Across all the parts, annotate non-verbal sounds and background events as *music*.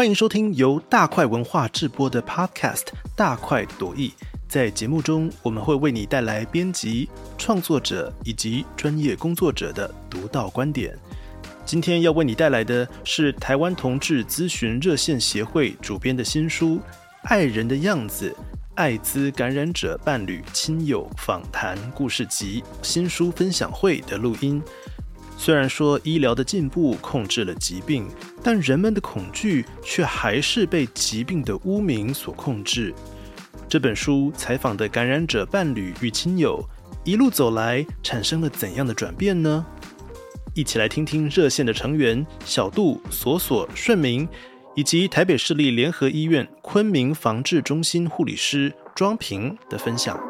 欢迎收听由大块文化制播的 Podcast《大块朵颐》。在节目中，我们会为你带来编辑、创作者以及专业工作者的独到观点。今天要为你带来的是台湾同志咨询热线协会主编的新书《爱人的样子：艾滋感染者伴侣亲友访谈故事集》新书分享会的录音。虽然说医疗的进步控制了疾病，但人们的恐惧却还是被疾病的污名所控制。这本书采访的感染者伴侣与亲友，一路走来产生了怎样的转变呢？一起来听听热线的成员小杜、索索、顺明，以及台北市立联合医院昆明防治中心护理师庄平的分享。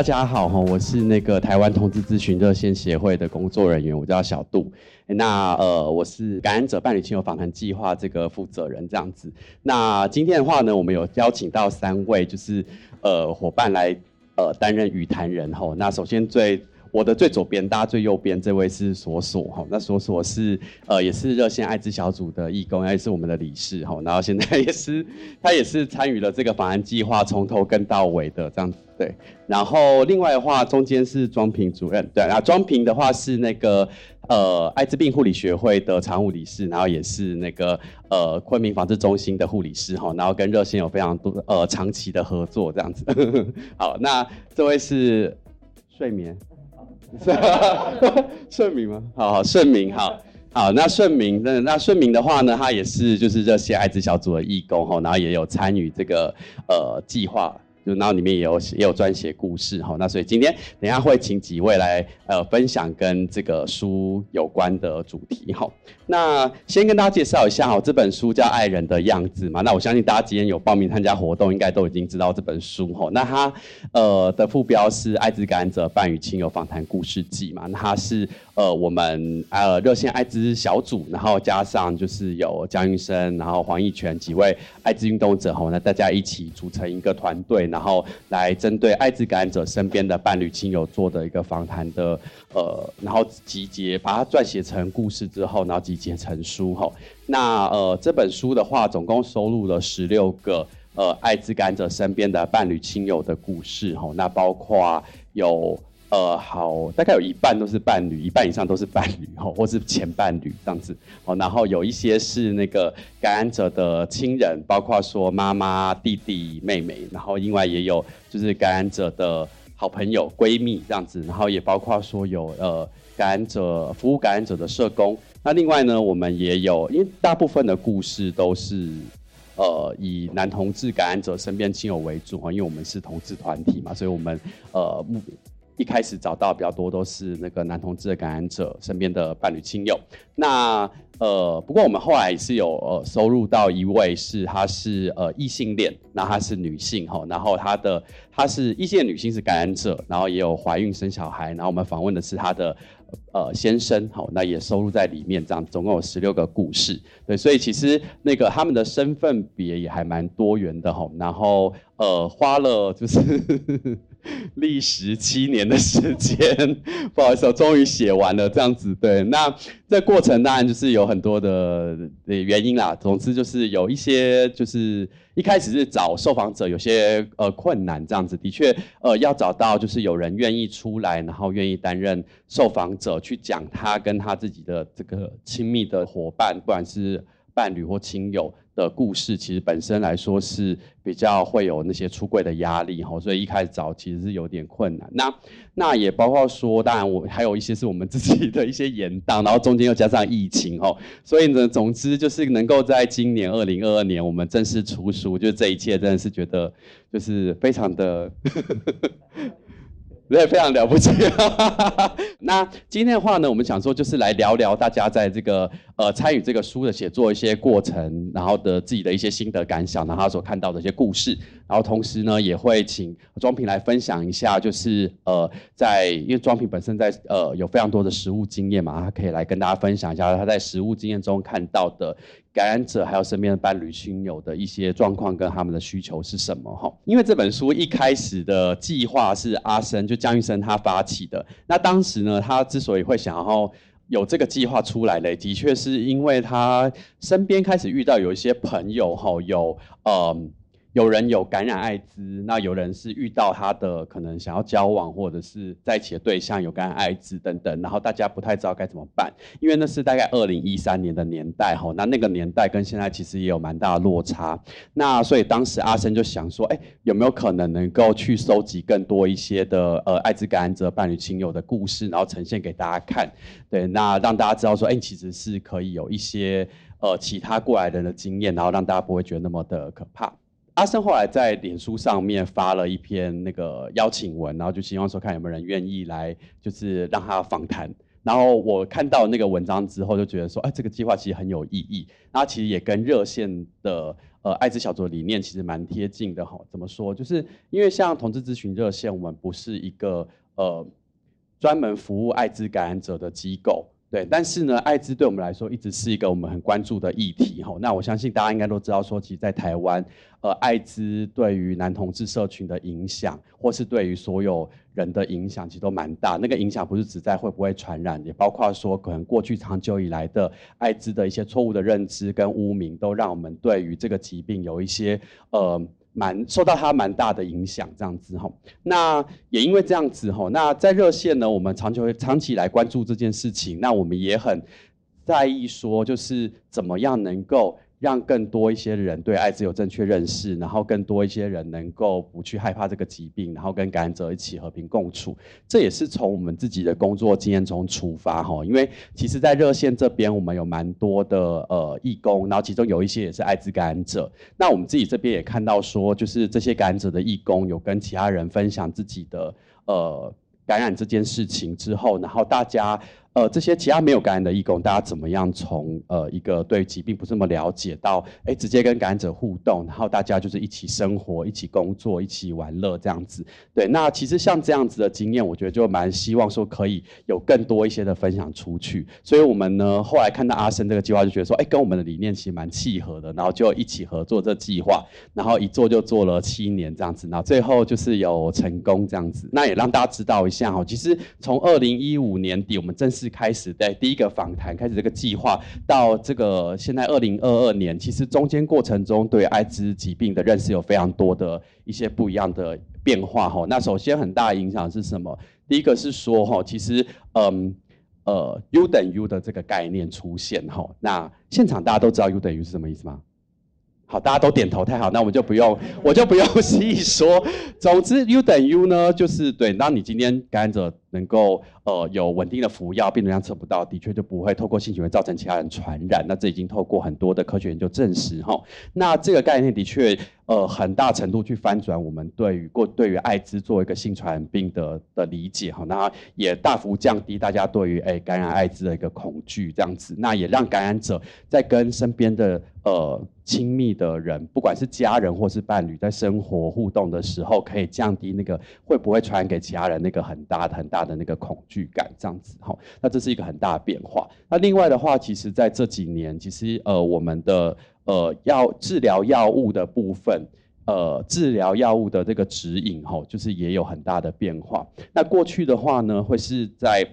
大家好哈，我是那个台湾同志咨询热线协会的工作人员，我叫小杜。那呃，我是感染者伴侣亲友访谈计划这个负责人这样子。那今天的话呢，我们有邀请到三位就是呃伙伴来呃担任语谈人哈。那首先最我的最左边，大家最右边这位是索索哈。那索索是呃也是热线艾滋小组的义工，也是我们的理事哈。然后现在也是 *laughs* 他也是参与了这个法案计划，从头跟到尾的这样子对。然后另外的话，中间是庄平主任对。然后庄平的话是那个呃艾滋病护理学会的常务理事，然后也是那个呃昆明防治中心的护理师哈。然后跟热线有非常多呃长期的合作这样子。*laughs* 好，那这位是睡眠。*laughs* 顺明吗？好好，顺明，好好。那顺明，那那顺明的话呢，他也是就是热线艾滋小组的义工哈，然后也有参与这个呃计划。就然后里面也有也有专写故事哈，那所以今天等下会请几位来呃分享跟这个书有关的主题哈。那先跟大家介绍一下哈，这本书叫《爱人的样子》嘛。那我相信大家今天有报名参加活动，应该都已经知道这本书哈。那它呃的副标是《艾滋感染者伴侣亲友访谈故事集》嘛。那它是呃我们呃热线艾滋小组，然后加上就是有江云生，然后黄义全几位艾滋运动者吼，那大家一起组成一个团队。然后来针对艾滋感染者身边的伴侣亲友做的一个访谈的，呃，然后集结把它撰写成故事之后，然后集结成书吼。那呃这本书的话，总共收录了十六个呃艾滋感染者身边的伴侣亲友的故事吼。那包括有。呃，好，大概有一半都是伴侣，一半以上都是伴侣，吼，*laughs* 或是前伴侣这样子，哦，然后有一些是那个感染者的亲人，包括说妈妈、弟弟、妹妹，然后另外也有就是感染者的好朋友、闺蜜这样子，然后也包括说有呃感染者服务感染者的社工，那另外呢，我们也有，因为大部分的故事都是呃以男同志感染者身边亲友为主啊，因为我们是同志团体嘛，所以我们呃目。一开始找到比较多都是那个男同志的感染者身边的伴侣亲友，那呃不过我们后来是有呃收入到一位是她是呃异性恋，那她是女性哈，然后她的她是异性女性是感染者，然后也有怀孕生小孩，然后我们访问的是她的呃先生好，那也收录在里面，这样总共有十六个故事，对，所以其实那个他们的身份别也还蛮多元的哈，然后呃花了就是。*laughs* 历时七年的时间，不好意思，我终于写完了。这样子，对，那这过程当然就是有很多的原因啦。总之就是有一些，就是一开始是找受访者有些呃困难，这样子的确呃要找到就是有人愿意出来，然后愿意担任受访者去讲他跟他自己的这个亲密的伙伴，不管是伴侣或亲友。的故事其实本身来说是比较会有那些出柜的压力哈，所以一开始找其实是有点困难。那那也包括说，当然我还有一些是我们自己的一些延宕，然后中间又加上疫情哈，所以呢，总之就是能够在今年二零二二年我们正式出书，就这一切真的是觉得就是非常的。对，非常了不起。*laughs* 那今天的话呢，我们想说就是来聊聊大家在这个呃参与这个书的写作一些过程，然后的自己的一些心得感想，然后所看到的一些故事，然后同时呢也会请庄平来分享一下，就是呃在因为庄平本身在呃有非常多的实物经验嘛，他可以来跟大家分享一下他在实物经验中看到的感染者还有身边的伴侣亲友的一些状况跟他们的需求是什么哈？因为这本书一开始的计划是阿生就江玉生他发起的。那当时呢，他之所以会想要有这个计划出来嘞，的确是因为他身边开始遇到有一些朋友哈，有嗯。有人有感染艾滋，那有人是遇到他的可能想要交往或者是在一起的对象有感染艾滋等等，然后大家不太知道该怎么办，因为那是大概二零一三年的年代哈，那那个年代跟现在其实也有蛮大的落差，那所以当时阿生就想说，哎，有没有可能能够去收集更多一些的呃艾滋感染者伴侣亲友的故事，然后呈现给大家看，对，那让大家知道说，哎，其实是可以有一些呃其他过来人的经验，然后让大家不会觉得那么的可怕。阿生后来在脸书上面发了一篇那个邀请文，然后就希望说看有没有人愿意来，就是让他访谈。然后我看到那个文章之后，就觉得说，哎，这个计划其实很有意义。那其实也跟热线的呃艾滋小组理念其实蛮贴近的哈。怎么说？就是因为像同志咨询热线，我们不是一个呃专门服务艾滋感染者的机构。对，但是呢，艾滋对我们来说一直是一个我们很关注的议题哈。那我相信大家应该都知道，说其实，在台湾，呃，艾滋对于男同志社群的影响，或是对于所有人的影响，其实都蛮大。那个影响不是只在会不会传染，也包括说可能过去长久以来的艾滋的一些错误的认知跟污名，都让我们对于这个疾病有一些呃。蛮受到它蛮大的影响，这样子哈。那也因为这样子哈，那在热线呢，我们长久长期来关注这件事情，那我们也很在意说，就是怎么样能够。让更多一些人对艾滋有正确认识，然后更多一些人能够不去害怕这个疾病，然后跟感染者一起和平共处。这也是从我们自己的工作经验中出发哈，因为其实，在热线这边，我们有蛮多的呃义工，然后其中有一些也是艾滋感染者。那我们自己这边也看到说，就是这些感染者的义工有跟其他人分享自己的呃感染这件事情之后，然后大家。呃，这些其他没有感染的义工，大家怎么样从呃一个对疾病不这么了解到，哎，直接跟感染者互动，然后大家就是一起生活、一起工作、一起玩乐这样子。对，那其实像这样子的经验，我觉得就蛮希望说可以有更多一些的分享出去。所以我们呢后来看到阿生这个计划，就觉得说，哎，跟我们的理念其实蛮契合的，然后就一起合作这计划，然后一做就做了七年这样子，那最后就是有成功这样子。那也让大家知道一下哈，其实从二零一五年底我们正式。是开始在第一个访谈，开始这个计划，到这个现在二零二二年，其实中间过程中对艾滋疾病的认识有非常多的一些不一样的变化哈。那首先很大的影响是什么？第一个是说哈，其实嗯呃 U 等于 U 的这个概念出现哈。那现场大家都知道 U 等于是什么意思吗？好，大家都点头，太好，那我们就不用，我就不用 *laughs* 细说。总之，U 等于 U 呢，就是对，当你今天感染者。能够呃有稳定的服药，病毒量测不到，的确就不会透过性行为造成其他人传染。那这已经透过很多的科学研究证实哈。那这个概念的确呃很大程度去翻转我们对于过对于艾滋作为一个性传染病的的理解哈。那也大幅降低大家对于哎感染艾滋的一个恐惧这样子。那也让感染者在跟身边的呃亲密的人，不管是家人或是伴侣，在生活互动的时候，可以降低那个会不会传染给其他人那个很大的很大。的那个恐惧感，这样子哈，那这是一个很大的变化。那另外的话，其实在这几年，其实呃，我们的呃药治疗药物的部分，呃，治疗药物的这个指引哈，就是也有很大的变化。那过去的话呢，会是在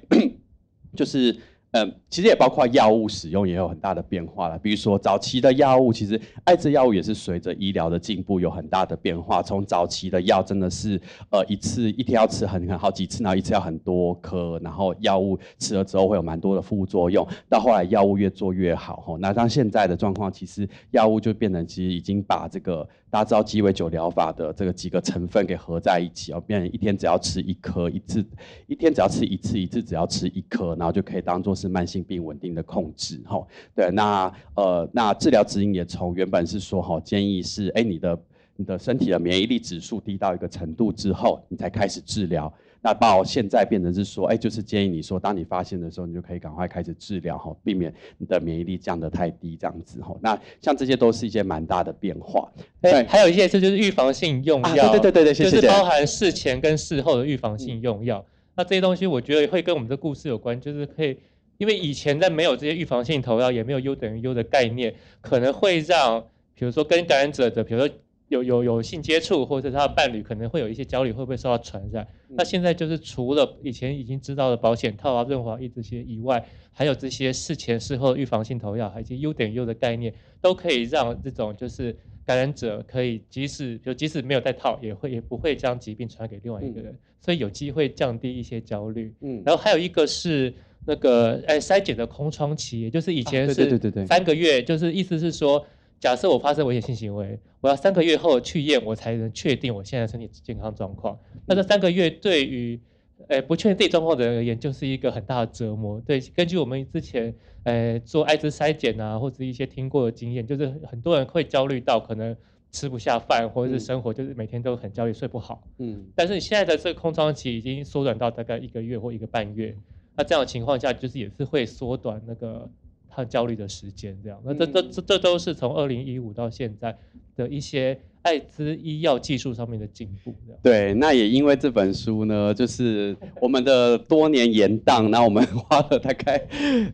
*coughs* 就是。嗯，其实也包括药物使用也有很大的变化了。比如说早期的药物，其实艾滋药物也是随着医疗的进步有很大的变化。从早期的药真的是呃一次一天要吃很很好几次，然后一次要很多颗，然后药物吃了之后会有蛮多的副作用。到后来药物越做越好吼，那像现在的状况，其实药物就变成其实已经把这个。大家知道鸡尾酒疗法的这个几个成分给合在一起，哦，变成一天只要吃一颗一次，一天只要吃一次，一次只要吃一颗，然后就可以当做是慢性病稳定的控制，哈，对，那呃，那治疗指引也从原本是说，哈，建议是，哎，你的你的身体的免疫力指数低到一个程度之后，你才开始治疗。那到现在变成是说，哎，就是建议你说，当你发现的时候，你就可以赶快开始治疗哈，避免你的免疫力降得太低这样子哈。那像这些都是一些蛮大的变化。对，还有一些是就是预防性用药，对对对对对，就是包含事前跟事后的预防性用药。那这些东西我觉得会跟我们的故事有关，就是可以因为以前在没有这些预防性投药，也没有 U 等于 U 的概念，可能会让比如说跟感染者的，比如说有有有性接触，或者他的伴侣可能会有一些焦虑，会不会受到传染？那现在就是除了以前已经知道的保险套啊、润滑液这些以外，还有这些事前事后预防性投药，还有一些 U 等于 U 的概念，都可以让这种就是感染者可以即使就即使没有戴套，也会也不会将疾病传给另外一个人，所以有机会降低一些焦虑。嗯，然后还有一个是那个哎筛检的空窗期，也就是以前是三个月，就是意思是说。假设我发生危险性行为，我要三个月后去验，我才能确定我现在身体健康状况。那这三个月对于，呃，不确定自己状况的人而言，就是一个很大的折磨。对，根据我们之前，呃，做艾滋筛检啊，或者一些听过的经验，就是很多人会焦虑到可能吃不下饭，或者是生活就是每天都很焦虑，睡不好。嗯。但是你现在的这个空窗期已经缩短到大概一个月或一个半月，那这样的情况下，就是也是会缩短那个。他焦虑的时间，这样，那这这这这都是从二零一五到现在的一些艾滋医药技术上面的进步。对，那也因为这本书呢，就是我们的多年延宕，那我们花了大概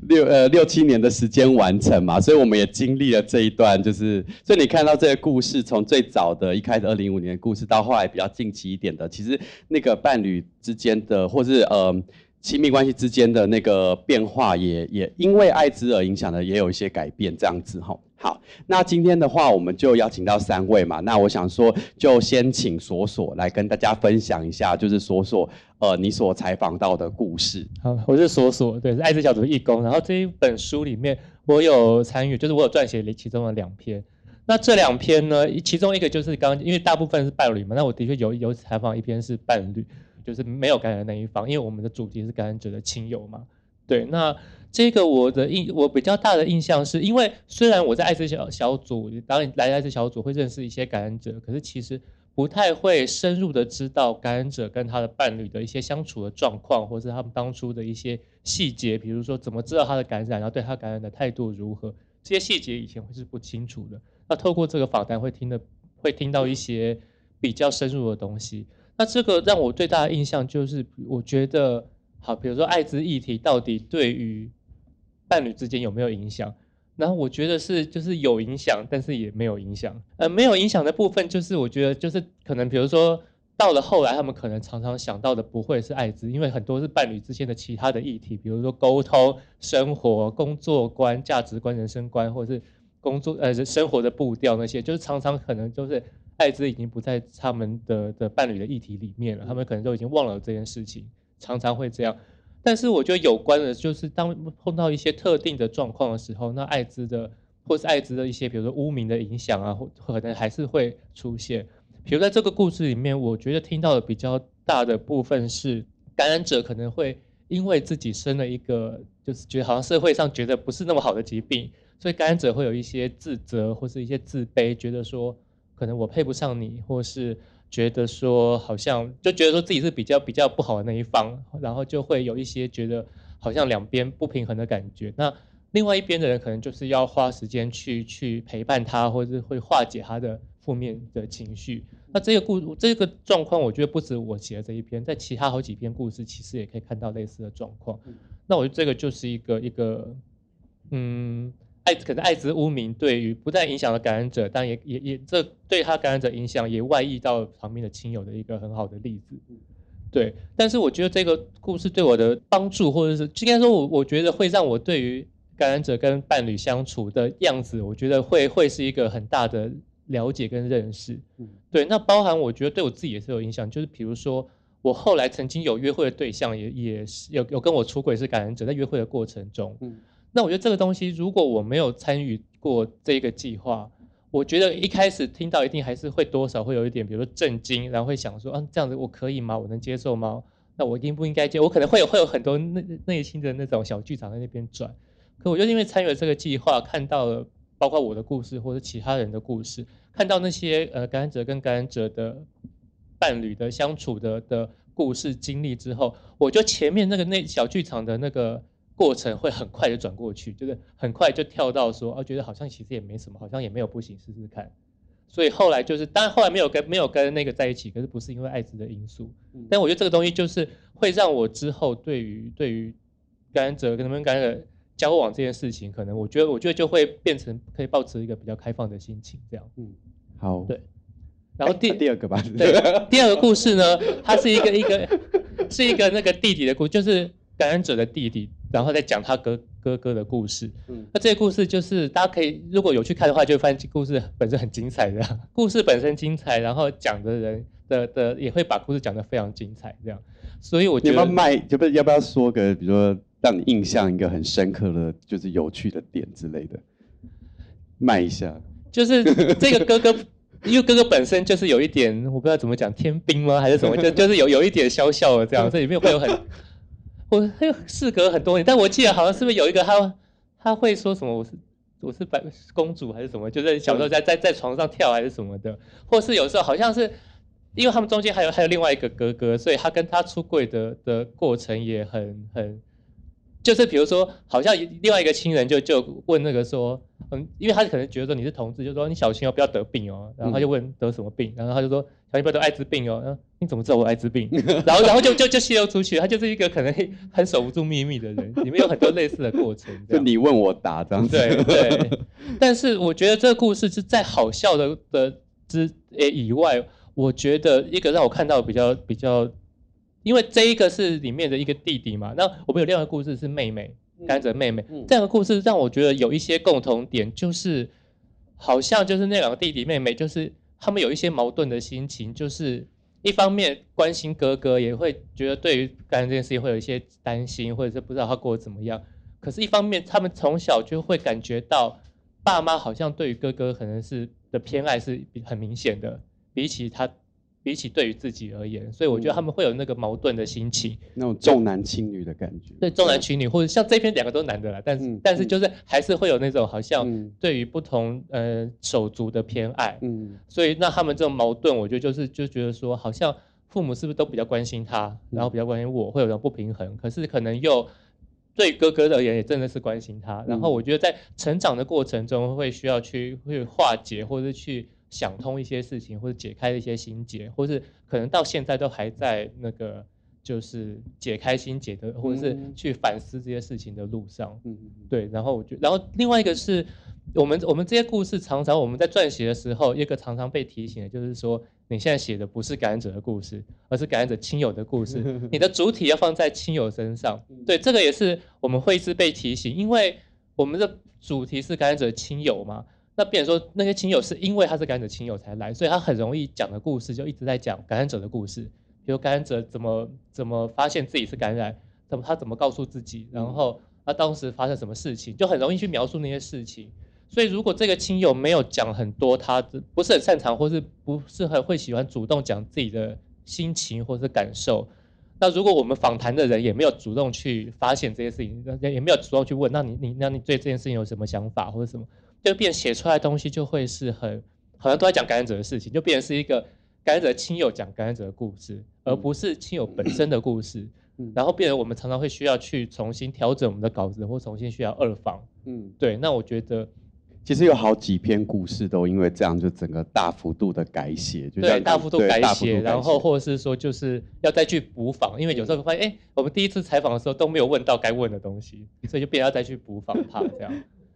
六呃六七年的时间完成嘛，所以我们也经历了这一段，就是所以你看到这个故事，从最早的一开始二零一五年的故事，到后来比较近期一点的，其实那个伴侣之间的，或是呃。亲密关系之间的那个变化，也也因为艾滋而影响的，也有一些改变，这样子哈。好，那今天的话，我们就邀请到三位嘛。那我想说，就先请索索来跟大家分享一下，就是索索，呃，你所采访到的故事。好，我是索索，对，是艾滋小组义工。然后这一本书里面，我有参与，就是我有撰写其中的两篇。那这两篇呢，其中一个就是刚，因为大部分是伴侣嘛，那我的确有有采访一篇是伴侣。就是没有感染的那一方，因为我们的主题是感染者的亲友嘛。对，那这个我的印，我比较大的印象是，因为虽然我在艾滋小小组，当然来艾滋小组会认识一些感染者，可是其实不太会深入的知道感染者跟他的伴侣的一些相处的状况，或是他们当初的一些细节，比如说怎么知道他的感染，然后对他感染的态度如何，这些细节以前会是不清楚的。那透过这个访谈会听的，会听到一些比较深入的东西。那这个让我最大的印象就是，我觉得好，比如说艾滋议题到底对于伴侣之间有没有影响？然后我觉得是就是有影响，但是也没有影响。呃，没有影响的部分就是我觉得就是可能比如说到了后来，他们可能常常想到的不会是艾滋，因为很多是伴侣之间的其他的议题，比如说沟通、生活、工作观、价值观、人生观，或者是工作呃生活的步调那些，就是常常可能就是。艾滋已经不在他们的的伴侣的议题里面了，他们可能都已经忘了这件事情，常常会这样。但是我觉得有关的就是，当碰到一些特定的状况的时候，那艾滋的或是艾滋的一些，比如说污名的影响啊，或可能还是会出现。比如在这个故事里面，我觉得听到的比较大的部分是，感染者可能会因为自己生了一个，就是觉得好像社会上觉得不是那么好的疾病，所以感染者会有一些自责或是一些自卑，觉得说。可能我配不上你，或是觉得说好像就觉得说自己是比较比较不好的那一方，然后就会有一些觉得好像两边不平衡的感觉。那另外一边的人可能就是要花时间去去陪伴他，或者是会化解他的负面的情绪。那这个故这个状况，我觉得不止我写的这一篇，在其他好几篇故事其实也可以看到类似的状况。那我觉得这个就是一个一个嗯。艾可能艾滋污名对于不但影响了感染者，但也也也这对他感染者影响也外溢到旁边的亲友的一个很好的例子。对，但是我觉得这个故事对我的帮助，或者是应该说，我我觉得会让我对于感染者跟伴侣相处的样子，我觉得会会是一个很大的了解跟认识。对，那包含我觉得对我自己也是有影响，就是比如说我后来曾经有约会的对象，也也是有有跟我出轨是感染者，在约会的过程中。那我觉得这个东西，如果我没有参与过这个计划，我觉得一开始听到一定还是会多少会有一点，比如说震惊，然后会想说，啊，这样子我可以吗？我能接受吗？那我应不应该接？我可能会有会有很多内内心的那种小剧场在那边转。可我觉得因为参与了这个计划，看到了包括我的故事或者其他人的故事，看到那些呃感染者跟感染者的伴侣的相处的的故事经历之后，我就前面那个那小剧场的那个。过程会很快就转过去，就是很快就跳到说，哦，觉得好像其实也没什么，好像也没有不行，试试看。所以后来就是，当然后来没有跟没有跟那个在一起，可是不是因为艾滋的因素。但我觉得这个东西就是会让我之后对于对于感染者跟他们感染者交往这件事情，可能我觉得我觉得就会变成可以保持一个比较开放的心情这样。嗯，好，对然后第、第二个吧，对，第二个故事呢，它是一个一个是一个那个弟弟的故，就是感染者的弟弟，然后再讲他哥哥哥的故事。嗯那这些故事就是大家可以如果有去看的话，就会发现故事本身很精彩的，*laughs* 故事本身精彩，然后讲的人的的也会把故事讲得非常精彩，这样。所以我你觉得要不要卖？要不要要不要说个，比如说让你印象一个很深刻的，就是有趣的点之类的，卖一下。就是这个哥哥，*laughs* 因为哥哥本身就是有一点，我不知道怎么讲，天兵吗还是什么，就就是有有一点笑笑的这样，这里面会有很，我还有事隔很多年，但我记得好像是不是有一个他他会说什么我是我是白公主还是什么，就是小时候在在在床上跳还是什么的，或是有时候好像是。因为他们中间还有还有另外一个哥哥，所以他跟他出柜的的过程也很很，就是比如说，好像另外一个亲人就就问那个说，嗯，因为他可能觉得说你是同志，就说你小心哦，不要得病哦。然后他就问得什么病，然后他就说小心不要得艾滋病哦。嗯，你怎么知道我艾滋病？*laughs* 然后然后就就就泄露出去，他就是一个可能很守不住秘密的人。里面有很多类似的过程，*laughs* 就你问我答这样子。对对。*laughs* 但是我觉得这个故事是在好笑的的之诶以外，我觉得一个让我看到比较比较，因为这一个是里面的一个弟弟嘛，那我们有另外一个故事是妹妹，甘蔗妹妹，嗯这两个故事让我觉得有一些共同点，就是好像就是那两个弟弟妹妹，就是他们有一些矛盾的心情，就是一方面关心哥哥，也会觉得对于甘蔗这件事情会有一些担心，或者是不知道他过得怎么样。可是，一方面他们从小就会感觉到爸妈好像对于哥哥可能是的偏爱是很明显的，比起他，比起对于自己而言，所以我觉得他们会有那个矛盾的心情。那种重男轻女的感觉。对重男轻女，或者像这篇两个都是男的啦，但是、嗯但是就是还是会有那种好像嗯。对于不同呃手足的偏爱，嗯。所以那他们这种矛盾，我觉得就是就觉得说，好像父母是不是都比较关心他，然后比较关心我，会有种不平衡，可是可能又对哥哥而言也真的是关心他，然后我觉得在成长的过程中会需要去会化解，或者是去想通一些事情，或者解开一些心结，或是可能到现在都还在那个就是解开心结的，或者是嗯去反思这些事情的路上。嗯嗯对，然后我觉得，然后另外一个是我们我们这些故事常常我们在撰写的时候，一个常常被提醒的就是说，你现在写的不是感染者的故事，而是感染者亲友的故事，*laughs* 你的主体要放在亲友身上。对，这个也是我们会一直被提醒，因为我们的主题是感染者亲友嘛。那变成说那些亲友是因为他是感染者亲友才来，所以他很容易讲的故事就一直在讲感染者的故事，比如感染者怎么怎么发现自己是感染，怎么他怎么告诉自己，然后他当时发生什么事情，就很容易去描述那些事情。所以如果这个亲友没有讲很多，他的不是很擅长，或是不是很会喜欢主动讲自己的心情或是感受，那如果我们访谈的人也没有主动去发现这些事情，也没有主动去问，那你你那你对这件事情有什么想法或者什么，就变写出来的东西就会是很好像都在讲感染者的事情，就变成是一个感染者亲友讲感染者的故事，而不是亲友本身的故事。嗯然后变成我们常常会需要去重新调整我们的稿子，或重新需要二访。嗯，对，那我觉得其实有好几篇故事都因为这样就整个大幅度的改写，就对大幅度改写，然后或者是说就是要再去补访，因为有时候会发现，哎，我们第一次采访的时候都没有问到该问的东西，所以就变要再去补访他这样。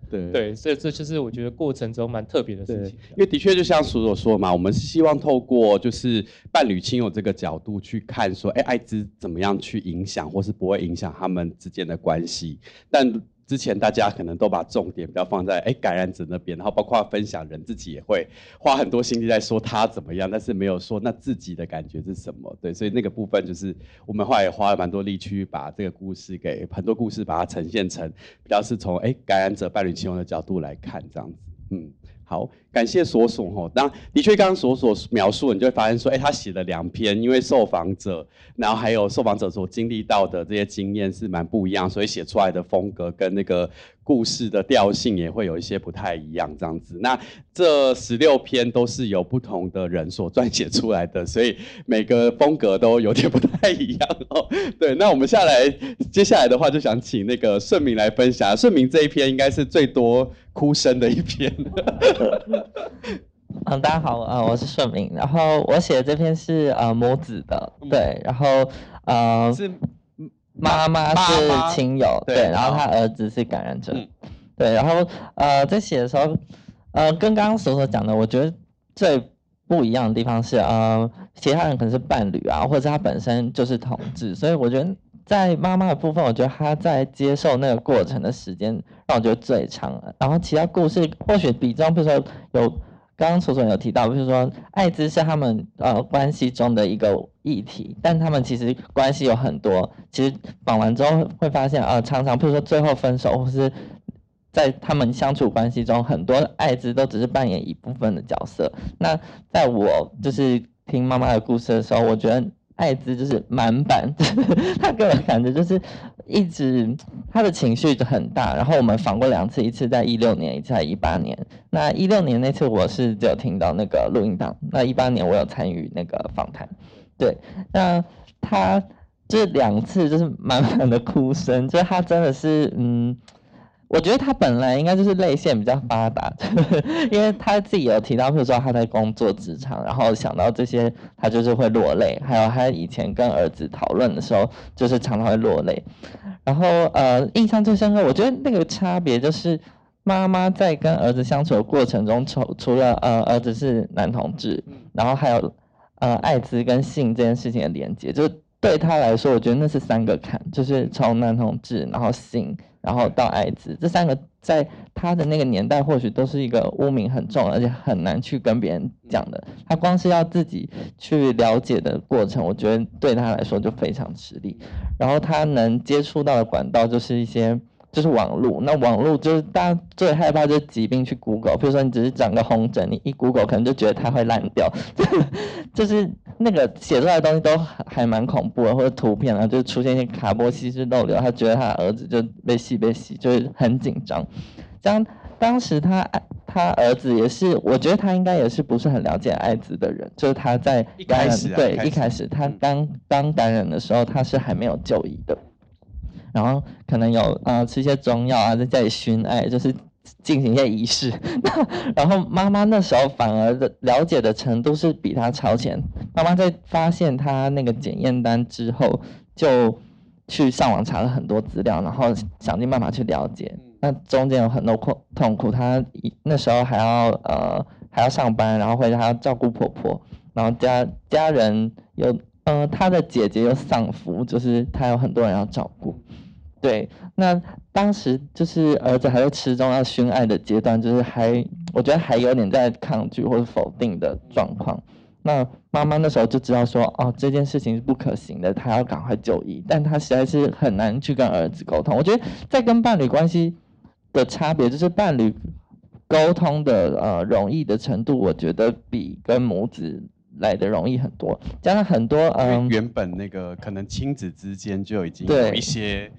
对对，所以这就是我觉得过程中蛮特别的事情。因为的确就像所所说嘛，我们是希望透过就是伴侣亲友这个角度去看说，哎，艾滋怎么样去影响，或是不会影响他们之间的关系。但之前大家可能都把重点比较放在哎感染者那边，然后包括分享人自己也会花很多心力在说他怎么样，但是没有说那自己的感觉是什么。对，所以那个部分就是我们后来也花了蛮多力去把这个故事给很多故事把它呈现成比较是从哎感染者伴侣情况的角度来看这样子。嗯，好，感谢索索吼。当的确，刚刚索索描述，你就会发现说，哎，他写了两篇，因为受访者，然后还有受访者所经历到的这些经验是蛮不一样，所以写出来的风格跟那个故事的调性也会有一些不太一样这样子。那这十六篇都是由不同的人所撰写出来的，所以每个风格都有点不太一样哦。*laughs* 对，那我们下来接下来的话，就想请那个顺明来分享。顺明这一篇应该是最多哭声的一篇。*laughs* 嗯，大家好，呃，我是顺明，然后我写的这篇是呃母子的，对，然后呃是妈妈是亲友，对，然后他儿子是感染者，对，然后呃，在写的时候，呃，跟刚刚所所讲的，我觉得最不一样的地方是，呃，其他人可能是伴侣啊，或者他本身就是同志，所以我觉得在妈妈的部分，我觉得她在接受那个过程的时间让我觉得最长了，然后其他故事或许比中，比如说有。刚刚楚楚有提到，就是说艾滋是他们呃关系中的一个议题，但他们其实关系有很多。其实绑完之后会发现，呃，常常比如说最后分手，或是在他们相处关系中，很多艾滋都只是扮演一部分的角色。那在我就是听妈妈的故事的时候，我觉得。艾滋就是满版，*laughs* 他给我感觉就是一直他的情绪就很大。然后我们访过两次，一次在一六年，一次在一八年。那一六年那次我是只有听到那个录音档，那一八年我有参与那个访谈。对，那他这两次就是满满的哭声，就是他真的是嗯。我觉得他本来应该就是泪腺比较发达，*laughs* 因为他自己有提到，比如说他在工作职场，然后想到这些，他就是会落泪。还有他以前跟儿子讨论的时候，就是常常会落泪。然后呃，印象最深刻，我觉得那个差别就是妈妈在跟儿子相处的过程中，除除了呃儿子是男同志，然后还有呃艾滋跟性这件事情的连接，就对他来说，我觉得那是三个坎，就是从男同志，然后性。然后到艾滋，这三个在他的那个年代，或许都是一个污名很重，而且很难去跟别人讲的。他光是要自己去了解的过程，我觉得对他来说就非常吃力。然后他能接触到的管道，就是一些。就是网络，那网络就是大家最害怕就是疾病去 Google，比如说你只是长个红疹，你一 Google 可能就觉得它会烂掉，*laughs* 就是那个写出来的东西都还蛮恐怖的，或者图片啊，就出现一些卡波西斯漏流，他觉得他儿子就被吸被吸，就是很紧张。当当时他他儿子也是，我觉得他应该也是不是很了解艾滋的人，就是他在感染对一开始他刚刚感染的时候，他是还没有就医的。然后可能有呃吃一些中药啊，在家里熏艾，就是进行一些仪式。*laughs* 然后妈妈那时候反而的了解的程度是比他超前。妈妈在发现他那个检验单之后，就去上网查了很多资料，然后想尽办法去了解。那中间有很多苦痛苦，她那时候还要呃还要上班，然后回家还要照顾婆婆，然后家家人有。呃，她的姐姐又丧夫，就是她有很多人要照顾。对，那当时就是儿子还在吃中要熏爱的阶段，就是还我觉得还有点在抗拒或者否定的状况。那妈妈那时候就知道说，哦，这件事情是不可行的，他要赶快就医，但他实在是很难去跟儿子沟通。我觉得在跟伴侣关系的差别，就是伴侣沟通的呃容易的程度，我觉得比跟母子。来的容易很多，加上很多嗯，原本那个可能亲子之间就已经有一些，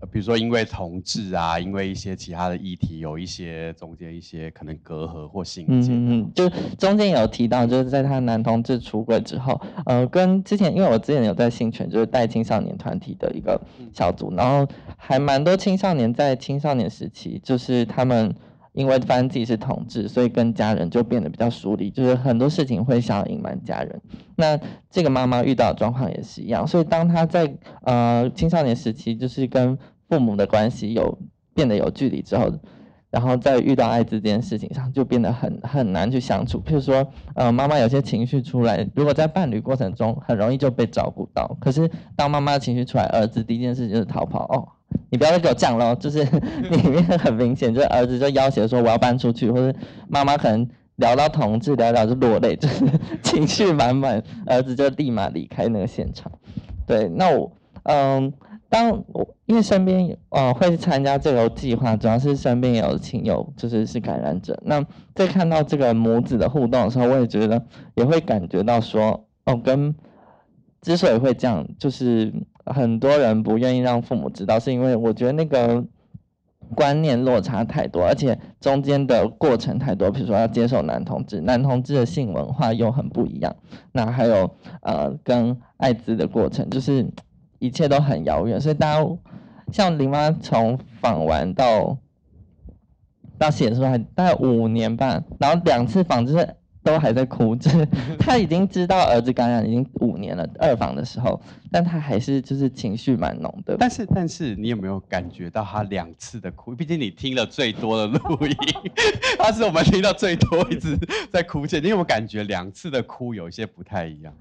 呃，比如说因为同志啊，因为一些其他的议题，有一些中间一些可能隔阂或心结。嗯嗯，就中间有提到，就是在他男同志出轨之后，呃，跟之前因为我之前有在性权，就是带青少年团体的一个小组，然后还蛮多青少年在青少年时期，就是他们。因为发现自己是同志，所以跟家人就变得比较疏离，就是很多事情会想要隐瞒家人。那这个妈妈遇到的状况也是一样，所以当她在呃青少年时期，就是跟父母的关系有变得有距离之后，然后在遇到艾滋这件事情上，就变得很很难去相处。譬如说，呃，妈妈有些情绪出来，如果在伴侣过程中很容易就被照顾到，可是当妈妈情绪出来，儿子第一件事就是逃跑哦。你不要再给我讲了，就是 *laughs* 里面很明显，就是儿子就要挟说我要搬出去，或者妈妈可能聊到同志，聊聊就落泪，就是情绪满满，儿子就立马离开那个现场。对，那我嗯，当我因为身边呃会参加这个计划，主要是身边有亲友就是是感染者，那在看到这个母子的互动的时候，我也觉得也会感觉到说，哦，跟之所以会这样，就是。很多人不愿意让父母知道，是因为我觉得那个观念落差太多，而且中间的过程太多。比如说要接受男同志，男同志的性文化又很不一样。那还有呃，跟艾滋的过程，就是一切都很遥远。所以大家像林妈从访完到到写出来大概五年半，然后两次访就是。都还在哭，就是 *laughs* 他已经知道儿子感染已经五年了，二房的时候，但他还是就是情绪蛮浓的。但是但是你有没有感觉到他两次的哭？毕竟你听了最多的录音，*laughs* 他是我们听到最多一直在哭泣。你有没有感觉两次的哭有一些不太一样？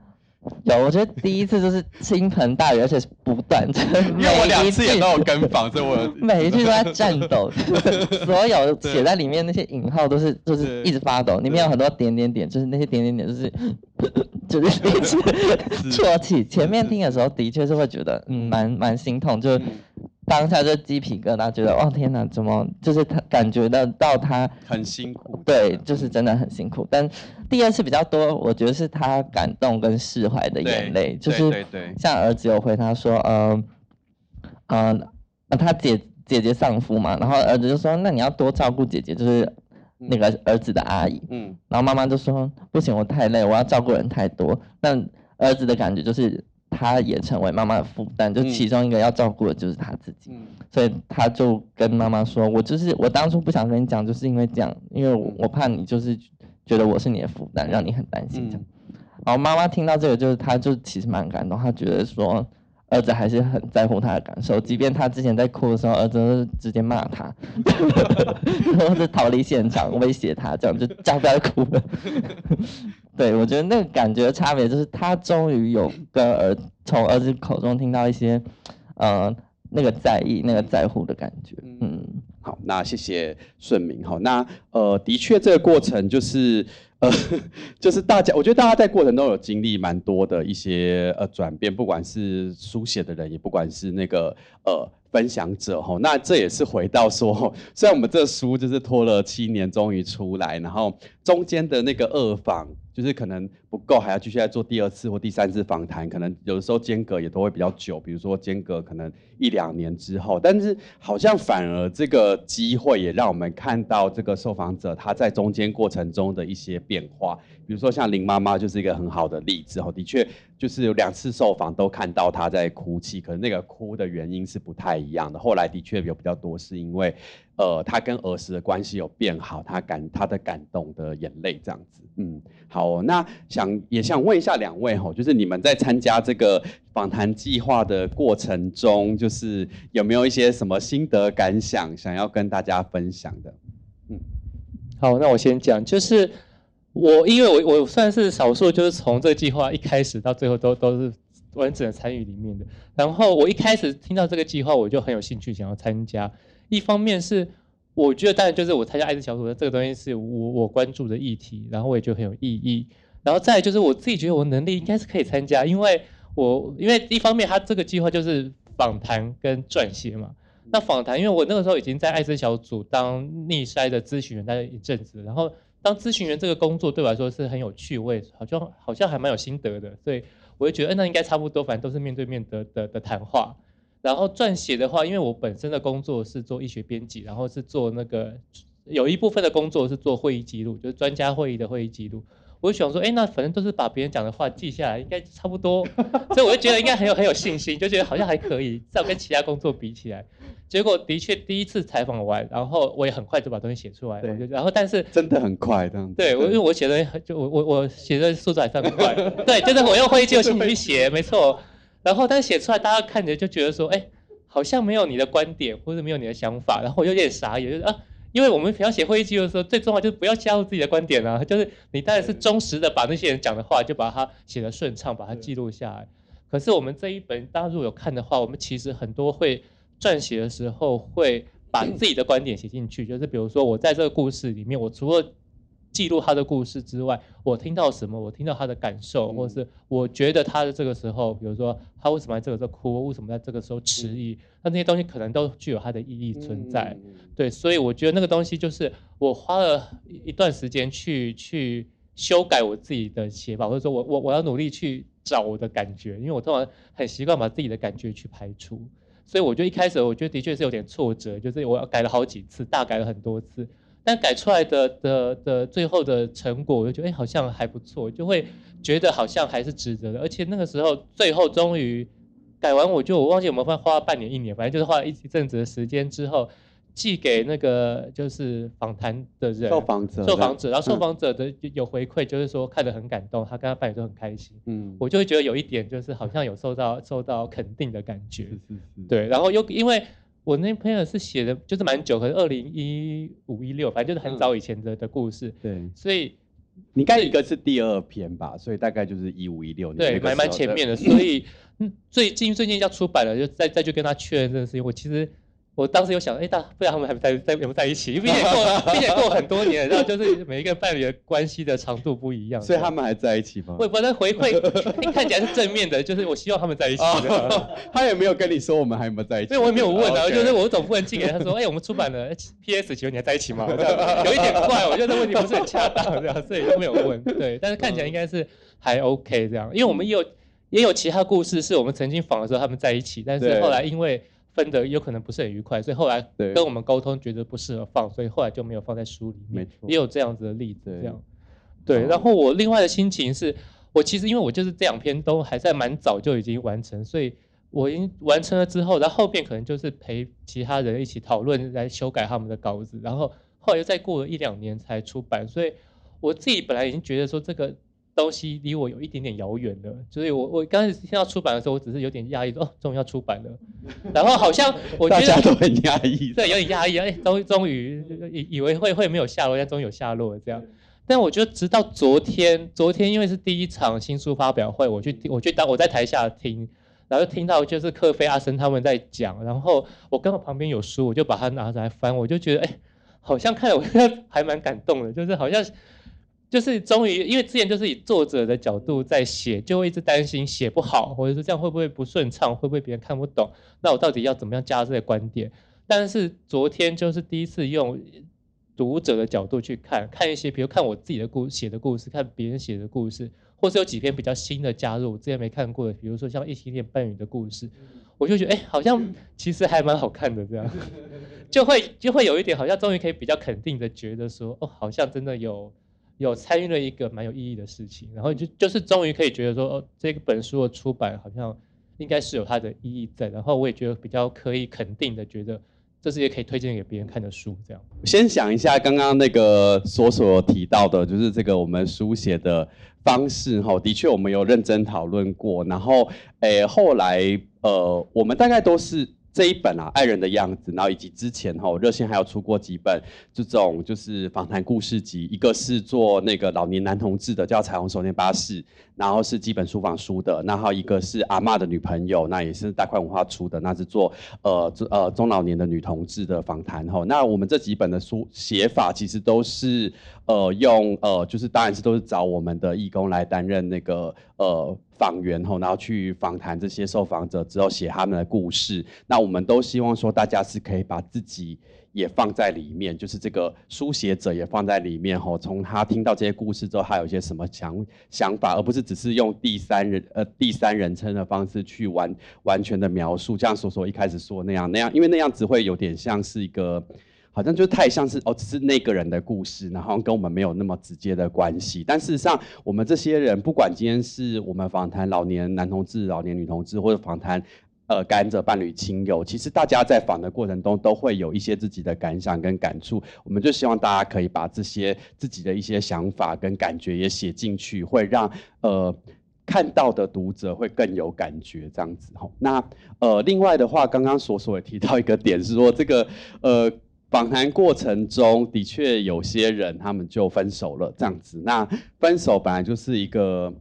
有，我觉得第一次就是倾盆大雨，而且是不断，*laughs* 因为我两次也都有跟房，所以我 *laughs* 每一句都在颤抖，*laughs* 所有写在里面那些引号都是就是一直发抖，里面有很多点点点，就是那些点点点就是就是一直啜泣。前面听的时候的确是会觉得嗯蛮蛮心痛，就。当下就鸡皮疙瘩，觉得哦天哪，怎么就是他感觉得到他很辛苦，对，就是真的很辛苦。但第二次比较多，我觉得是他感动跟释怀的眼泪，就是像儿子有回他说，呃，呃，他姐姐姐丧夫嘛，然后儿子就说，那你要多照顾姐姐，就是那个儿子的阿姨，嗯，然后妈妈就说，不行，我太累，我要照顾人太多。但儿子的感觉就是。他也成为妈妈的负担，就其中一个要照顾的就是他自己，所以他就跟妈妈说：“我就是我当初不想跟你讲，就是因为这样，因为我怕你就是觉得我是你的负担，让你很担心这样。”然后妈妈听到这个，就是她就其实蛮感动，她觉得说儿子还是很在乎他的感受，即便他之前在哭的时候，儿子直接骂他，*laughs* 或者逃离现场威胁他，这样就叫不要哭了。*laughs* 对，我觉得那个感觉差别就是他终于有跟儿从儿子口中听到一些，呃，那个在意、那个在乎的感觉。嗯，好，那谢谢顺明。好，那呃，的确这个过程就是呃，*laughs* 就是大家，我觉得大家在过程中有经历蛮多的一些呃转变，不管是书写的人，也不管是那个呃。分享者哈，那这也是回到说，虽然我们这书就是拖了七年，终于出来，然后中间的那个二访，就是可能不够，还要继续再做第二次或第三次访谈，可能有的时候间隔也都会比较久，比如说间隔可能一两年之后，但是好像反而这个机会也让我们看到这个受访者他在中间过程中的一些变化，比如说像林妈妈就是一个很好的例子哈，的确。就是有两次受访都看到她在哭泣，可能那个哭的原因是不太一样的。后来的确有比较多是因为，呃，她跟儿时的关系有变好，她感她的感动的眼泪这样子。嗯，好，那想也想问一下两位哈，就是你们在参加这个访谈计划的过程中，就是有没有一些什么心得感想想要跟大家分享的？嗯，好，那我先讲，就是。我因为我我算是少数，就是从这个计划一开始到最后都都是完整的参与里面的。然后我一开始听到这个计划，我就很有兴趣想要参加。一方面是我觉得，当然就是我参加艾滋小组的这个东西是我我关注的议题，然后我也觉得很有意义。然后再就是我自己觉得我能力应该是可以参加，因为我因为一方面他这个计划就是访谈跟撰写嘛。那访谈，因为我那个时候已经在艾滋小组当逆筛的咨询员待了一阵子，然后。当咨询员这个工作对我来说是很有趣味，好像好像还蛮有心得的，所以我就觉得，哎，那应该差不多，反正都是面对面的的的谈话。然后撰写的话，因为我本身的工作是做医学编辑，然后是做那个有一部分的工作是做会议记录，就是专家会议的会议记录。我就想说，哎，那反正都是把别人讲的话记下来，应该差不多，所以我就觉得应该很有很有信心，就觉得好像还可以，至少跟其他工作比起来。结果的确第一次采访完，然后我也很快就把东西写出来。对，然后但是真的很快，这样。对，我因为我写的就我我我写的速度还算快。*laughs* 对，就是我用会议记录器去写，没错。然后但是写出来，大家看着就觉得说，哎，好像没有你的观点，或者没有你的想法，然后有点傻眼，就是啊。因为我们平常写会议记录的时候，最重要就是不要加入自己的观点啊，就是你当然是忠实的把那些人讲的话，就把它写的顺畅，把它记录下来。可是我们这一本，大家如果有看的话，我们其实很多会撰写的时候，会把自己的观点写进去，就是比如说我在这个故事里面，我除了记录他的故事之外，我听到什么？我听到他的感受，或是我觉得他的这个时候，比如说他为什么在这个时候哭，为什么在这个时候迟疑，那那些东西可能都具有它的意义存在。对，所以我觉得那个东西就是我花了一段时间去去修改我自己的写法，或者说我我我要努力去找我的感觉，因为我通常很习惯把自己的感觉去排除，所以我觉得一开始我觉得的确是有点挫折，就是我要改了好几次，大改了很多次。但改出来的的的最后的成果，我就觉得哎，好像还不错，就会觉得好像还是值得的。而且那个时候最后终于改完，我就我忘记有没有花花了半年一年，反正就是花了一一阵子的时间之后，寄给那个就是访谈的人，受访者，受访者，然后受访者的有回馈，就是说看得很感动，他跟他伴侣都很开心。嗯，我就会觉得有一点就是好像有受到受到肯定的感觉。是是是。对，然后又因为我那朋友是写的，就是蛮久，可是二零一五一六，反正就是很早以前的的故事。对，所以你该一个是第二篇吧，所以大概就是一五一六年，对，蛮蛮前面的。*laughs* 所以最近最近要出版了，就再再去跟他确认这个事情。我其实。我当时有想，哎，大不知道他们还在在有没有在一起？*laughs* 因为过，并且过很多年，然后就是每一个伴侣的关系的长度不一样，所以他们还在一起吗？我反正回馈看起来是正面的，就是我希望他们在一起。*laughs* 他也没有跟你说我们还有没有在一起？所以我也没有问啊，就是我总不能寄给他说，哎，我们出版了 P.S. 请问你还在一起吗？这样有一点怪，我觉得这问题不是很恰当，这样所以都没有问。对，但是看起来应该是还 OK 这样，因为我们也有也有其他故事是我们曾经访的时候他们在一起，但是后来因为。分的有可能不是很愉快，所以后来跟我们沟通，觉得不适合放，所以后来就没有放在书里面。也有这样子的例子，这样。对，然后我另外的心情是，我其实因为我就是这两篇都还在蛮早就已经完成，所以我已经完成了之后，然后后面可能就是陪其他人一起讨论来修改他们的稿子，然后后来又再过了一两年才出版，所以我自己本来已经觉得说这个。东西离我有一点点遥远了，所以我我刚开始听到出版的时候，我只是有点压抑，说哦，终于要出版了，然后好像 *laughs* 我觉得大家都很压抑，*laughs* 对，有点压抑，哎，终终于以以为会会没有下落，但终于有下落了这样。但我觉得直到昨天，昨天因为是第一场新书发表会，我去我去当我在台下听，然后听到就是克菲阿森他们在讲，然后我刚好旁边有书，我就把它拿出来翻，我就觉得哎，好像看了我 *laughs* 还蛮感动的，就是好像。就是终于，因为之前就是以作者的角度在写，就会一直担心写不好，或者说这样会不会不顺畅，会不会别人看不懂？那我到底要怎么样加这些观点？但是昨天就是第一次用读者的角度去看，看一些，比如看我自己的故写的故事，看别人写的故事，或是有几篇比较新的加入，之前没看过的，比如说像异性恋伴侣的故事，我就觉得哎，好像其实还蛮好看的，这样 *laughs* 就会就会有一点好像终于可以比较肯定的觉得说，哦，好像真的有。有参与了一个蛮有意义的事情，然后就就是终于可以觉得说，哦，这本书的出版好像应该是有它的意义在，然后我也觉得比较可以肯定的觉得，这是也可以推荐给别人看的书。这样，先想一下刚刚那个所所提到的，就是这个我们书写的方式哈，的确我们有认真讨论过，然后诶后来呃我们大概都是。这一本啊，爱人的样子，然后以及之前哈热线还有出过几本这种就是访谈故事集，一个是做那个老年男同志的，叫彩虹手链巴士，然后是基本书房书的，那还有一个是阿妈的女朋友，那也是大块文化出的，那是做呃呃中老年的女同志的访谈哈。那我们这几本的书写法其实都是呃用呃就是当然是都是找我们的义工来担任那个呃。访员后，然后去访谈这些受访者之后，写他们的故事。那我们都希望说，大家是可以把自己也放在里面，就是这个书写者也放在里面吼。从他听到这些故事之后，他有一些什么想想法，而不是只是用第三人呃第三人称的方式去完完全的描述，像所说一开始说那样那样，因为那样子会有点像是一个。好像就太像是哦，只是那个人的故事，然后跟我们没有那么直接的关系。但事实上，我们这些人，不管今天是我们访谈老年男同志、老年女同志，或者访谈呃感染者伴侣亲友，其实大家在访的过程中都会有一些自己的感想跟感触。我们就希望大家可以把这些自己的一些想法跟感觉也写进去，会让呃看到的读者会更有感觉这样子吼。那呃另外的话，刚刚所所也提到一个点是说这个呃。访谈过程中的确有些人他们就分手了，这样子。那分手本来就是一个，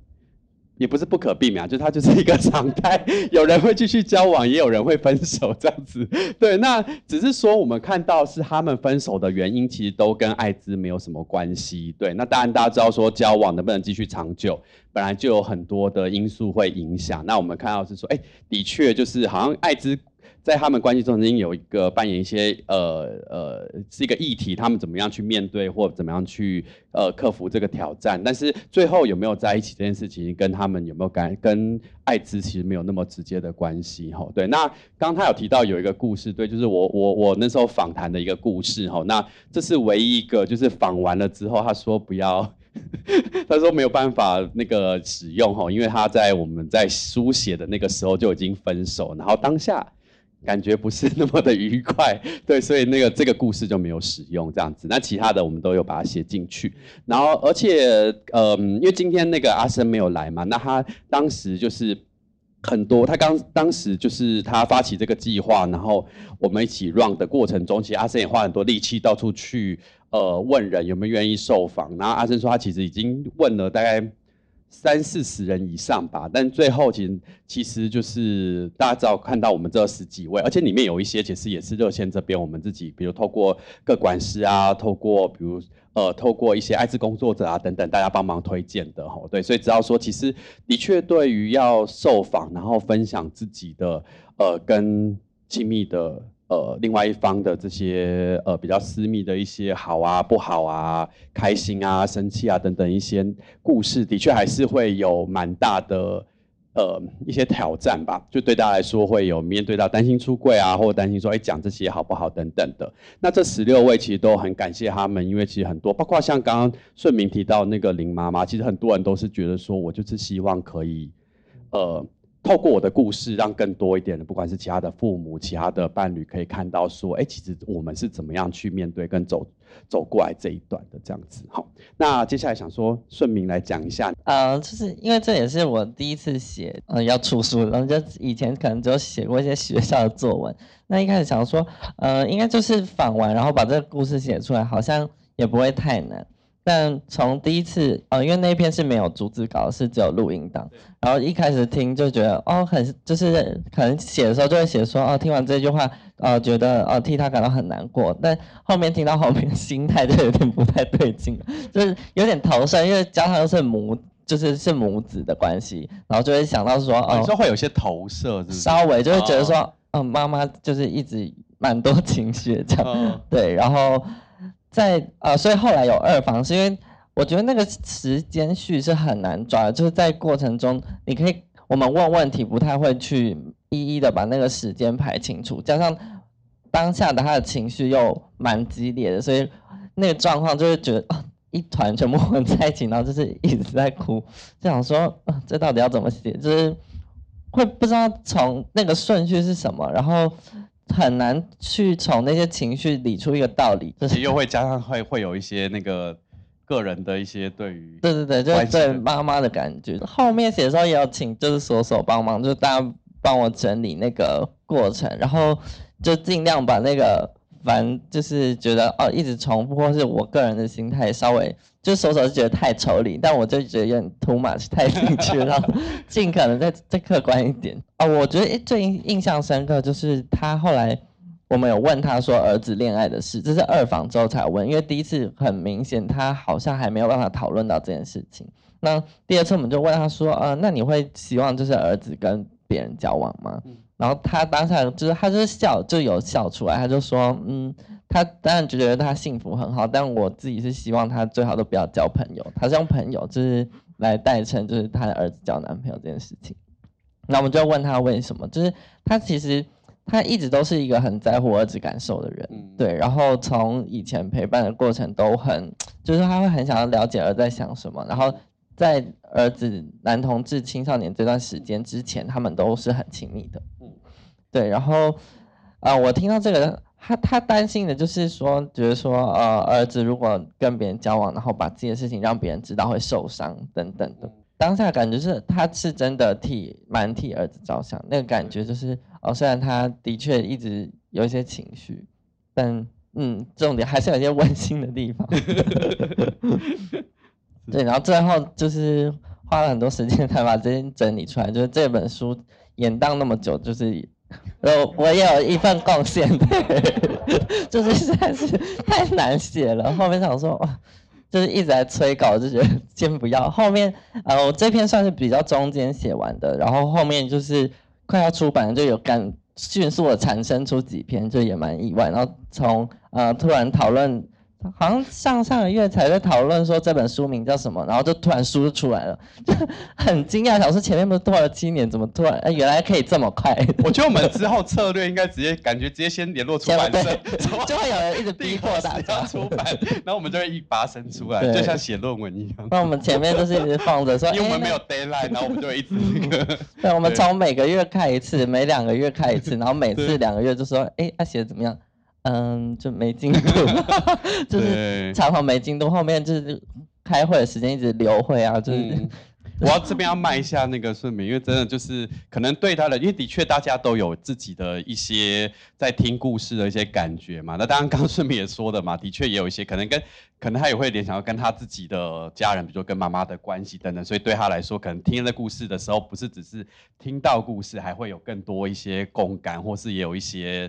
也不是不可避免，就它就是一个常态。有人会继续交往，也有人会分手，这样子。对，那只是说我们看到是他们分手的原因，其实都跟艾滋没有什么关系。对，那当然大家知道说交往能不能继续长久，本来就有很多的因素会影响。那我们看到是说，哎，的确就是好像艾滋。在他们关系中，曾经有一个扮演一些呃呃是一个议题，他们怎么样去面对或怎么样去呃克服这个挑战？但是最后有没有在一起这件事情，跟他们有没有感跟艾滋其实没有那么直接的关系哈。对，那刚刚他有提到有一个故事，对，就是我我我那时候访谈的一个故事哈。那这是唯一一个，就是访完了之后，他说不要，*laughs* 他说没有办法那个使用哈，因为他在我们在书写的那个时候就已经分手，然后当下。感觉不是那么的愉快，*laughs* 对，所以那个这个故事就没有使用这样子。那其他的我们都有把它写进去。然后，而且，呃，因为今天那个阿生没有来嘛，那他当时就是很多，他刚当时就是他发起这个计划，然后我们一起 run 的过程中，其实阿生也花很多力气到处去呃问人有没有愿意受访。然后阿生说他其实已经问了大概。三四十人以上吧，但最后其实其实就是大家只要看到我们这十几位，而且里面有一些其实也是热线这边我们自己，比如透过各管师啊，透过比如呃透过一些艾滋工作者啊等等，大家帮忙推荐的吼，对，所以只要说其实的确对于要受访然后分享自己的呃跟亲密的。呃，另外一方的这些呃比较私密的一些好啊、不好啊、开心啊、生气啊等等一些故事，的确还是会有蛮大的呃一些挑战吧。就对大家来说，会有面对到担心出柜啊，或者担心说，哎，讲这些好不好等等的。那这十六位其实都很感谢他们，因为其实很多，包括像刚刚顺明提到那个林妈妈，其实很多人都是觉得说，我就是希望可以呃。透过我的故事，让更多一点的，不管是其他的父母、其他的伴侣，可以看到说，哎，其实我们是怎么样去面对跟走走过来这一段的这样子。好，那接下来想说，顺明来讲一下。呃，就是因为这也是我第一次写，呃，要出书，然后就以前可能只有写过一些学校的作文。那一开始想说，呃，应该就是访完，然后把这个故事写出来，好像也不会太难。但从第一次，呃，因为那篇是没有逐字稿，是只有录音档。然后一开始听就觉得，哦，很就是可能写的时候就会写说，哦，听完这句话，呃，觉得呃替他感到很难过。但后面听到后面，心态就有点不太对劲，就是有点投射，因为加上又是母，就是是母子的关系，然后就会想到说，哦，说会有些投射，稍微就会觉得说，嗯，妈妈就是一直蛮多 *laughs* 情绪这样，对，然后。在呃，所以后来有二房，是因为我觉得那个时间序是很难抓的，就是在过程中，你可以我们问问题不太会去一一的把那个时间排清楚，加上当下的他的情绪又蛮激烈的，所以那个状况就是觉得啊一团全部混在一起，然后就是一直在哭，就想说啊这到底要怎么写，就是会不知道从那个顺序是什么，然后。很难去从那些情绪理出一个道理，就是又会加上会会有一些那个个人的一些对于对对对，就是对妈妈的感觉。后面写的时候也要请就是锁手帮忙，就是大家帮我整理那个过程，然后就尽量把那个。反就是觉得哦，一直重复，或是我个人的心态稍微，就手手是觉得太抽离，但我就觉得有点 too much，太进去了，*laughs* 尽可能再再客观一点哦。我觉得最印象深刻就是他后来我们有问他说儿子恋爱的事，这是二访之后才问，因为第一次很明显他好像还没有办法讨论到这件事情。那第二次我们就问他说，呃，那你会希望就是儿子跟别人交往吗？然后他当下就是，他就是笑，就有笑出来。他就说，嗯，他当然觉得他幸福很好，但我自己是希望他最好都不要交朋友。他是用朋友就是来代称，就是他的儿子交男朋友这件事情。那我们就问他为什么？就是他其实他一直都是一个很在乎儿子感受的人，对。然后从以前陪伴的过程都很，就是他会很想要了解儿子在想什么，然后。在儿子男同志青少年这段时间之前，他们都是很亲密的。嗯，对。然后，啊，我听到这个，他他担心的就是说，觉得说，呃，儿子如果跟别人交往，然后把自己的事情让别人知道会受伤等等的。当下感觉是，他是真的替蛮替儿子着想，那个感觉就是，哦，虽然他的确一直有一些情绪，但嗯，重点还是有一些温馨的地方。*laughs* 对，然后最后就是花了很多时间才把这些整理出来。就是这本书演当那么久，就是 *laughs* 呃，我也有一份贡献。*laughs* 的，*laughs* 就是实在是太难写了。后面想说，就是一直在催稿，就觉得先不要。后面呃，我这篇算是比较中间写完的，然后后面就是快要出版，就有赶迅速的产生出几篇，就也蛮意外。然后从呃突然讨论。好像上上个月才在讨论说这本书名叫什么，然后就突然书就出来了，就 *laughs* 很惊讶，想说前面不是拖了七年，怎么突然原来可以这么快？*laughs* 我觉得我们之后策略应该直接感觉直接先联络出版社，*laughs* 就会有人一直逼迫大家出版，然后我们就会一拔生出来，就像写论文一样。那我们前面就是一直放着说，因为我们没有 deadline，然后我们就会一直那个。对，我们从每个月看一次，每两个月看一次，然后每次两个月就说，哎，他写的怎么样？嗯，就没进度，*laughs* 就是常常没进度。后面就是开会的时间一直留会啊，就是。*laughs* 我要这边要卖一下那个顺明，因为真的就是可能对他的，因为的确大家都有自己的一些在听故事的一些感觉嘛。那当然，刚刚顺明也说的嘛，的确也有一些可能跟可能他也会联想到跟他自己的家人，比如说跟妈妈的关系等等。所以对他来说，可能听了故事的时候，不是只是听到故事，还会有更多一些共感，或是也有一些。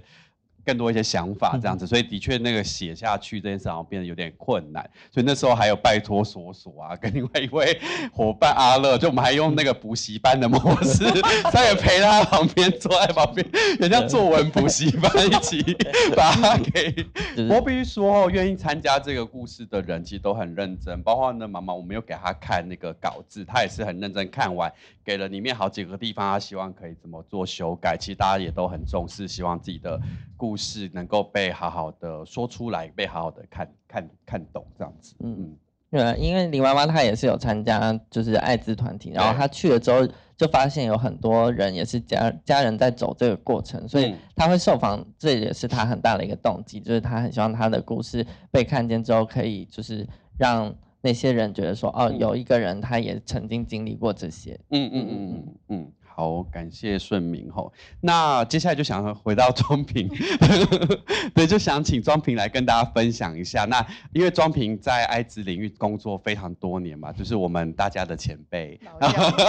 更多一些想法这样子，所以的确那个写下去这件事好像变得有点困难，所以那时候还有拜托索索啊，跟另外一位伙伴阿乐，就我们还用那个补习班的模式，*laughs* 他也陪他旁边坐在旁边，人家作文补习班一起 *laughs* 把他给。我必须说，愿意参加这个故事的人其实都很认真，包括呢妈妈，我们有给他看那个稿子，他也是很认真看完，给了里面好几个地方，他希望可以怎么做修改，其实大家也都很重视，希望自己的故。事能够被好好的说出来，被好好的看看看懂，这样子。嗯嗯，对，因为林妈妈她也是有参加，就是艾滋团体，然后她去了之后，就发现有很多人也是家家人在走这个过程，所以她会受访，这也是她很大的一个动机，就是她很希望她的故事被看见之后，可以就是让那些人觉得说，哦，有一个人他也曾经经历过这些。嗯嗯嗯嗯嗯。好，感谢顺明吼。那接下来就想回到庄平，*laughs* 对，就想请庄平来跟大家分享一下。那因为庄平在艾滋领域工作非常多年嘛，就是我们大家的前辈，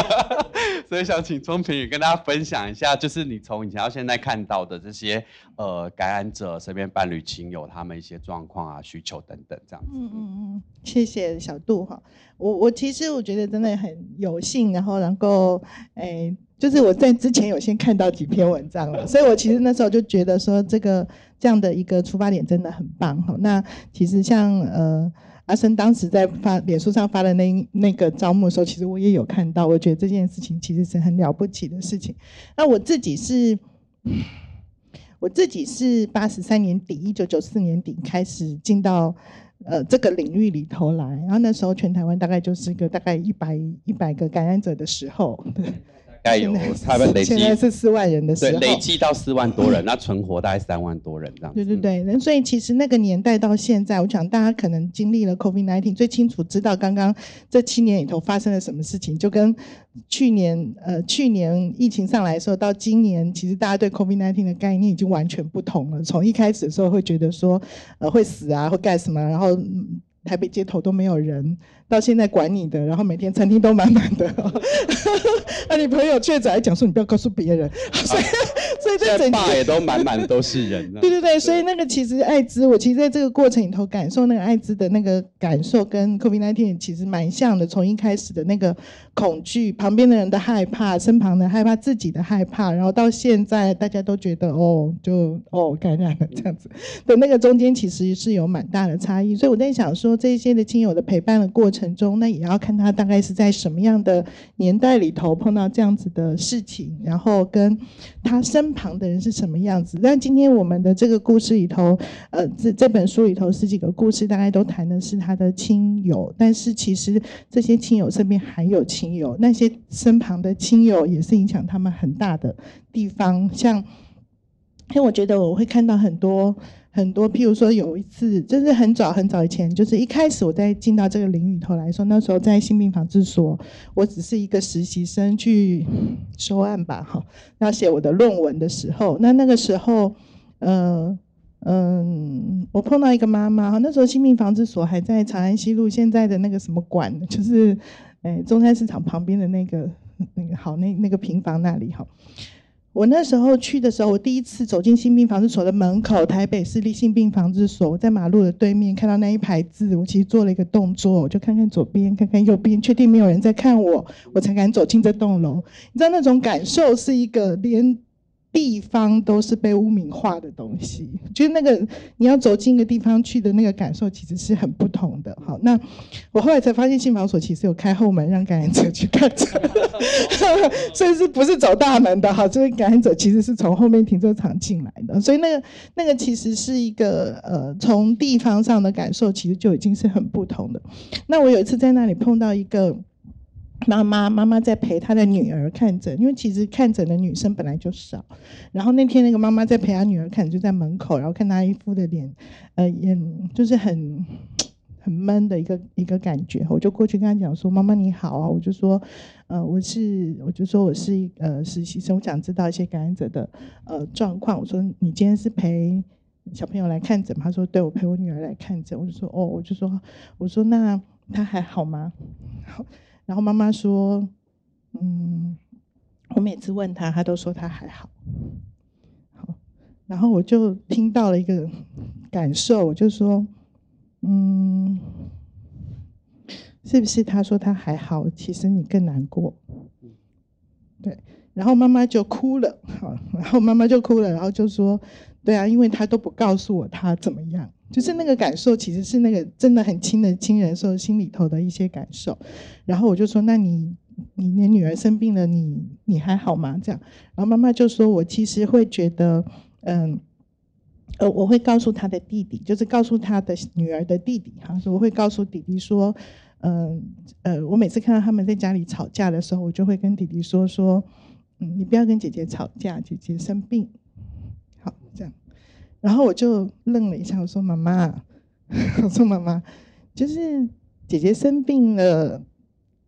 *laughs* 所以想请庄平也跟大家分享一下，就是你从以前到现在看到的这些呃感染者身边伴侣亲友他们一些状况啊、需求等等这样子。嗯嗯嗯，谢谢小杜哈。我我其实我觉得真的很有幸，然后能够诶。就是我在之前有先看到几篇文章了，所以我其实那时候就觉得说这个这样的一个出发点真的很棒哈。那其实像呃阿生当时在发脸书上发的那那个招募的时候，其实我也有看到，我觉得这件事情其实是很了不起的事情。那我自己是，我自己是八十三年底，一九九四年底开始进到呃这个领域里头来，然后那时候全台湾大概就是一个大概一百一百个感染者的时候。*laughs* 概有差不多累积，现在是四万人的时候，累积到四万多人，那存活大概三万多人这样。对对对，所以其实那个年代到现在，我想大家可能经历了 COVID-19，最清楚知道刚刚这七年里头发生了什么事情，就跟去年呃去年疫情上来的时候，到今年其实大家对 COVID-19 的概念已经完全不同了。从一开始的时候会觉得说呃会死啊，会干什么，然后台北街头都没有人。到现在管你的，然后每天餐厅都满满的。*laughs* 那你朋友确诊还讲说你不要告诉别人，*laughs* 所以以这整爸也都满满都是人。对对对，所以那个其实艾滋，我其实在这个过程里头感受那个艾滋的那个感受，跟 COVID-19 其实蛮像的。从一开始的那个恐惧，旁边的人的害怕，身旁的害怕，自己的害怕，然后到现在大家都觉得哦，就哦感染了这样子。的那个中间其实是有蛮大的差异。所以我在想说，这些的亲友的陪伴的过。程中，那也要看他大概是在什么样的年代里头碰到这样子的事情，然后跟他身旁的人是什么样子。但今天我们的这个故事里头，呃，这这本书里头十几个故事，大概都谈的是他的亲友，但是其实这些亲友身边还有亲友，那些身旁的亲友也是影响他们很大的地方。像，因为我觉得我会看到很多。很多，譬如说有一次，就是很早很早以前，就是一开始我在进到这个领域头来说，那时候在性病防治所，我只是一个实习生去收案吧，哈，要写我的论文的时候，那那个时候，嗯嗯，我碰到一个妈妈，哈，那时候性病防治所还在长安西路现在的那个什么馆，就是哎中山市场旁边的那个那个好那那个平房那里，哈。我那时候去的时候，我第一次走进性病防治所的门口，台北市立性病防治所。我在马路的对面看到那一排字，我其实做了一个动作，我就看看左边，看看右边，确定没有人在看我，我才敢走进这栋楼。你知道那种感受是一个连。地方都是被污名化的东西，就是那个你要走进一个地方去的那个感受，其实是很不同的。好，那我后来才发现，信访所其实有开后门让感染者去看车，*laughs* 所以是不是走大门的？哈，这个感染者其实是从后面停车场进来的，所以那个那个其实是一个呃，从地方上的感受，其实就已经是很不同的。那我有一次在那里碰到一个。妈妈，妈妈在陪她的女儿看诊，因为其实看诊的女生本来就少。然后那天那个妈妈在陪她女儿看，就在门口，然后看她一副的脸，呃，也就是很很闷的一个一个感觉。我就过去跟她讲说：“妈妈你好啊！”我就说：“呃，我是，我就说我是呃实习生，我想知道一些感染者的呃状况。”我说：“你今天是陪小朋友来看诊吗？”她说：“对，我陪我女儿来看诊。”我就说：“哦，我就说，我说那她还好吗？”好。*laughs* 然后妈妈说：“嗯，我每次问他，他都说他还好。好，然后我就听到了一个感受，我就说：嗯，是不是他说他还好，其实你更难过？对。然后妈妈就哭了。好，然后妈妈就哭了，然后就说：对啊，因为他都不告诉我他怎么样。”就是那个感受，其实是那个真的很亲的亲人说心里头的一些感受。然后我就说：“那你，你你女儿生病了，你你还好吗？”这样，然后妈妈就说：“我其实会觉得，嗯，呃，我会告诉他的弟弟，就是告诉他的女儿的弟弟，哈，说我会告诉弟弟说，嗯，呃，我每次看到他们在家里吵架的时候，我就会跟弟弟说说，嗯，你不要跟姐姐吵架，姐姐生病。”然后我就愣了一下，我说：“妈妈，*laughs* 我说妈妈，就是姐姐生病了，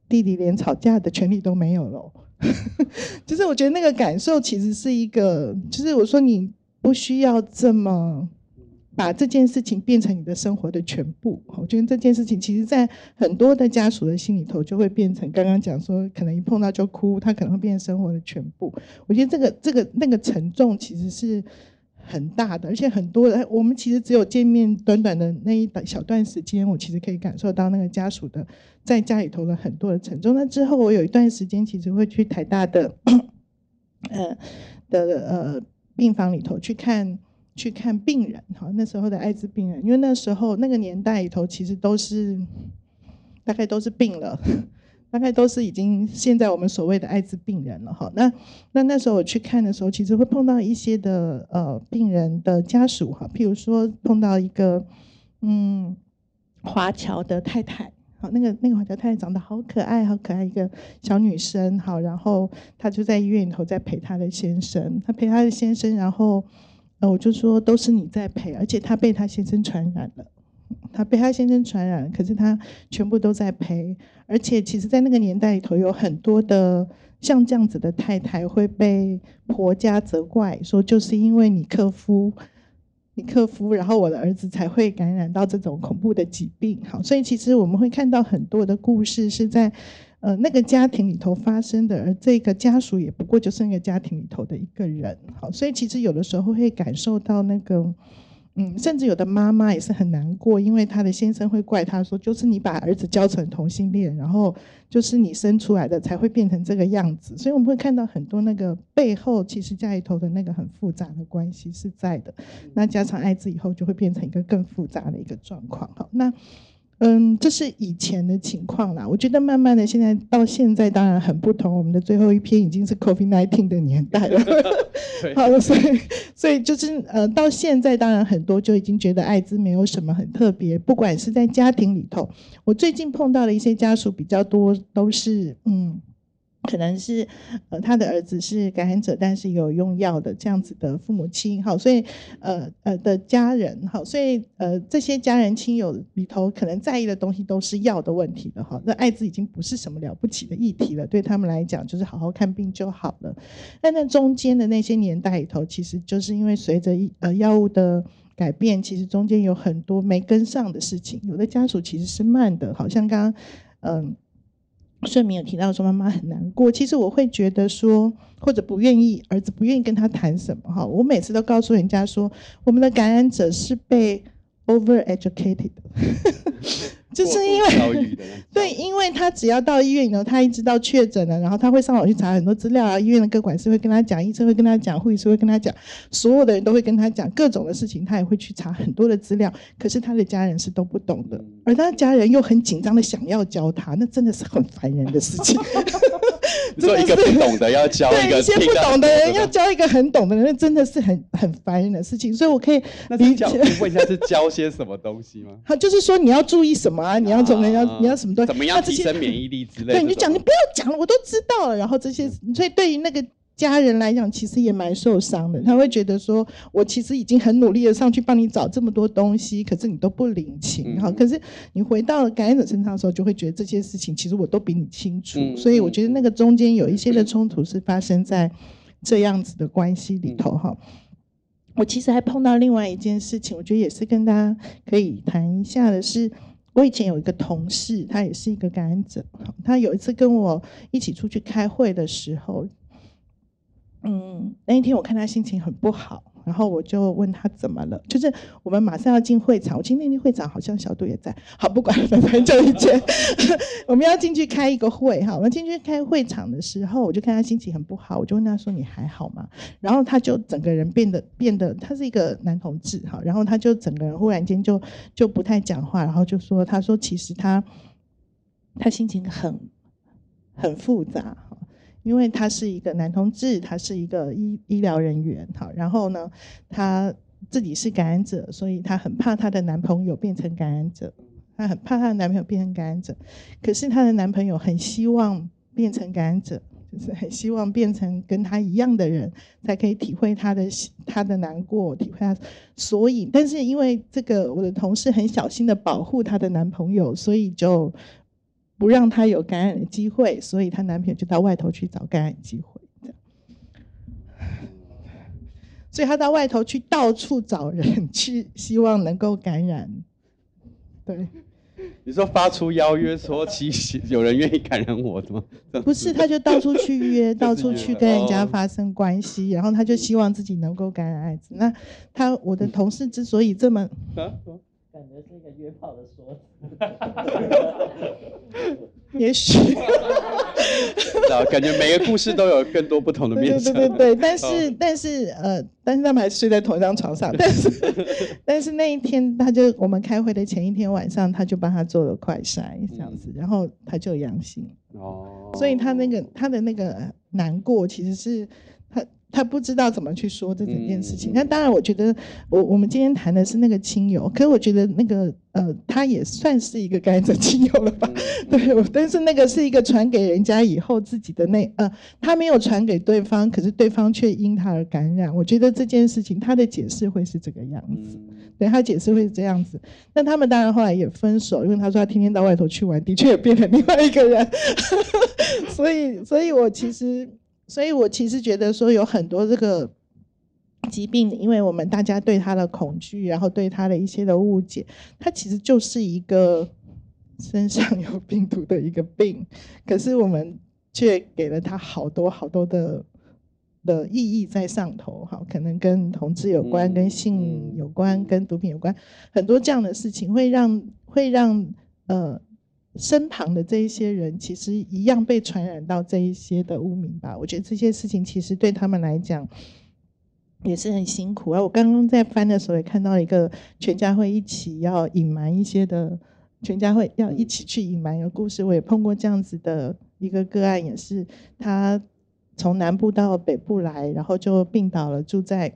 弟弟连吵架的权利都没有了。*laughs* 就是我觉得那个感受其实是一个，就是我说你不需要这么把这件事情变成你的生活的全部。我觉得这件事情其实，在很多的家属的心里头，就会变成刚刚讲说，可能一碰到就哭，他可能会变成生活的全部。我觉得这个这个那个沉重其实是。”很大的，而且很多人，我们其实只有见面短短的那一小段时间，我其实可以感受到那个家属的在家里头的很多的沉重。那之后，我有一段时间其实会去台大的，*coughs* 呃的呃病房里头去看去看病人，哈，那时候的艾滋病人，因为那时候那个年代里头其实都是大概都是病了。大概都是已经现在我们所谓的艾滋病人了哈。那那那时候我去看的时候，其实会碰到一些的呃病人的家属哈，譬如说碰到一个嗯华侨的太太，好那个那个华侨太太长得好可爱，好可爱一个小女生，好，然后她就在医院里头在陪她的先生，她陪她的先生，然后呃我就说都是你在陪，而且她被她先生传染了。他被他先生传染，可是他全部都在陪，而且其实，在那个年代里头，有很多的像这样子的太太会被婆家责怪，说就是因为你克夫，你克夫，然后我的儿子才会感染到这种恐怖的疾病。好，所以其实我们会看到很多的故事是在呃那个家庭里头发生的，而这个家属也不过就是那个家庭里头的一个人。好，所以其实有的时候会感受到那个。嗯，甚至有的妈妈也是很难过，因为她的先生会怪她说，就是你把儿子教成同性恋，然后就是你生出来的才会变成这个样子。所以我们会看到很多那个背后，其实家里头的那个很复杂的关系是在的。那加上艾滋以后，就会变成一个更复杂的一个状况。好，那。嗯，这是以前的情况啦。我觉得慢慢的，现在到现在当然很不同。我们的最后一篇已经是 COVID-19 的年代了。*laughs* *laughs* 好了，所以所以就是呃，到现在当然很多就已经觉得艾滋没有什么很特别。不管是在家庭里头，我最近碰到的一些家属比较多，都是嗯。可能是，呃，他的儿子是感染者，但是有用药的这样子的父母亲，好，所以，呃呃的家人，好，所以，呃，这些家人亲友里头，可能在意的东西都是药的问题的，哈，那艾滋已经不是什么了不起的议题了，对他们来讲，就是好好看病就好了。但那中间的那些年代里头，其实就是因为随着呃药物的改变，其实中间有很多没跟上的事情，有的家属其实是慢的，好像刚刚，嗯。顺明有提到说妈妈很难过，其实我会觉得说，或者不愿意儿子不愿意跟他谈什么哈，我每次都告诉人家说，我们的感染者是被 over educated，就是因为 *laughs* 对，因为他只要到医院以后，他一知道确诊了，然后他会上网去查很多资料啊。医院的各管事会跟他讲，医生会跟他讲，护士会跟他讲，所有的人都会跟他讲各种的事情，他也会去查很多的资料。可是他的家人是都不懂的，而他的家人又很紧张的想要教他，那真的是很烦人的事情。*laughs* 做一个不懂的要教 *laughs* 一个，一些不懂的人要教一个很懂的人，那真的是很很烦人的事情。所以我可以理解。问一下是教些什么东西吗？*laughs* 他就是说你要注意什么啊？你要怎么要你要什么东西？怎么样提升免疫力之类的？对，你就讲，你不要讲了，我都知道了。然后这些，所以对于那个家人来讲，其实也蛮受伤的。他会觉得说，我其实已经很努力的上去帮你找这么多东西，可是你都不领情。哈，可是你回到了感染者身上的时候，就会觉得这些事情其实我都比你清楚。所以我觉得那个中间有一些的冲突是发生在这样子的关系里头。哈。我其实还碰到另外一件事情，我觉得也是跟大家可以谈一下的，是我以前有一个同事，他也是一个感染者，他有一次跟我一起出去开会的时候，嗯，那一天我看他心情很不好。然后我就问他怎么了，就是我们马上要进会场，我今天那天会场好像小杜也在，好不管了反正就一件，*laughs* 我们要进去开一个会哈，我们进去开会场的时候，我就看他心情很不好，我就问他说你还好吗？然后他就整个人变得变得，他是一个男同志哈，然后他就整个人忽然间就就不太讲话，然后就说他说其实他他心情很很复杂。因为他是一个男同志，他是一个医医疗人员，好，然后呢，他自己是感染者，所以他很怕他的男朋友变成感染者，他很怕他的男朋友变成感染者，可是他的男朋友很希望变成感染者，就是很希望变成跟他一样的人，才可以体会他的他的难过，体会他，所以，但是因为这个我的同事很小心的保护她的男朋友，所以就。不让她有感染的机会，所以她男朋友就到外头去找感染机会。所以她到外头去到处找人，去希望能够感染。对。你说发出邀约说，其实有人愿意感染我的吗？不是，他就到处去约，*laughs* 到处去跟人家发生关系，然后他就希望自己能够感染艾滋。那他我的同事之所以这么。感觉是一个约炮的说辞，也许，*laughs* 感觉每个故事都有更多不同的面相。对对对，但是但是呃，但是他们还睡在同一张床上。但是 *laughs* 但是那一天，他就我们开会的前一天晚上，他就帮他做了快筛，这样子，然后他就阳性。哦，所以他那个他的那个难过，其实是他。不知道怎么去说这整件事情。那当然，我觉得我我们今天谈的是那个亲友，可是我觉得那个呃，他也算是一个感染者亲友了吧？*laughs* 对，但是那个是一个传给人家以后自己的那呃，他没有传给对方，可是对方却因他而感染。我觉得这件事情他的解释会是这个样子，对他解释会是这样子。那他们当然后来也分手，因为他说他天天到外头去玩，的确也变成另外一个人。*laughs* 所以，所以我其实。所以我其实觉得说有很多这个疾病，因为我们大家对它的恐惧，然后对它的一些的误解，它其实就是一个 *laughs* 身上有病毒的一个病，可是我们却给了它好多好多的的意义在上头，哈，可能跟同志有关，跟性有关，跟毒品有关，很多这样的事情会让会让呃。身旁的这一些人，其实一样被传染到这一些的污名吧。我觉得这些事情其实对他们来讲也是很辛苦。而我刚刚在翻的时候也看到一个全家会一起要隐瞒一些的，全家会要一起去隐瞒一个故事。我也碰过这样子的一个个案，也是他从南部到北部来，然后就病倒了，住在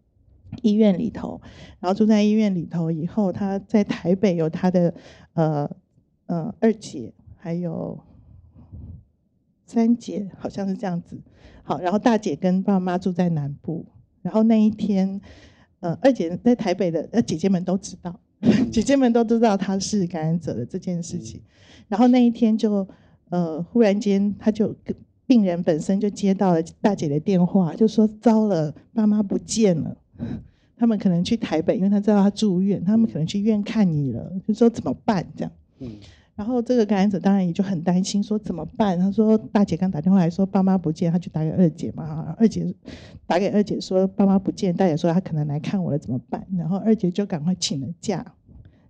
*coughs* 医院里头。然后住在医院里头以后，他在台北有他的呃。嗯，二姐还有三姐，好像是这样子。好，然后大姐跟爸妈住在南部。然后那一天，呃，二姐在台北的，呃，姐姐们都知道，姐姐们都知道她是感染者的这件事情。然后那一天就，呃，忽然间，她就病人本身就接到了大姐的电话，就说糟了，爸妈不见了，他们可能去台北，因为他知道他住院，他们可能去医院看你了，就说怎么办这样。嗯。然后这个感染者当然也就很担心，说怎么办？他说大姐刚打电话来说爸妈不见，他就打给二姐嘛。二姐打给二姐说爸妈不见，大姐说她可能来看我了，怎么办？然后二姐就赶快请了假，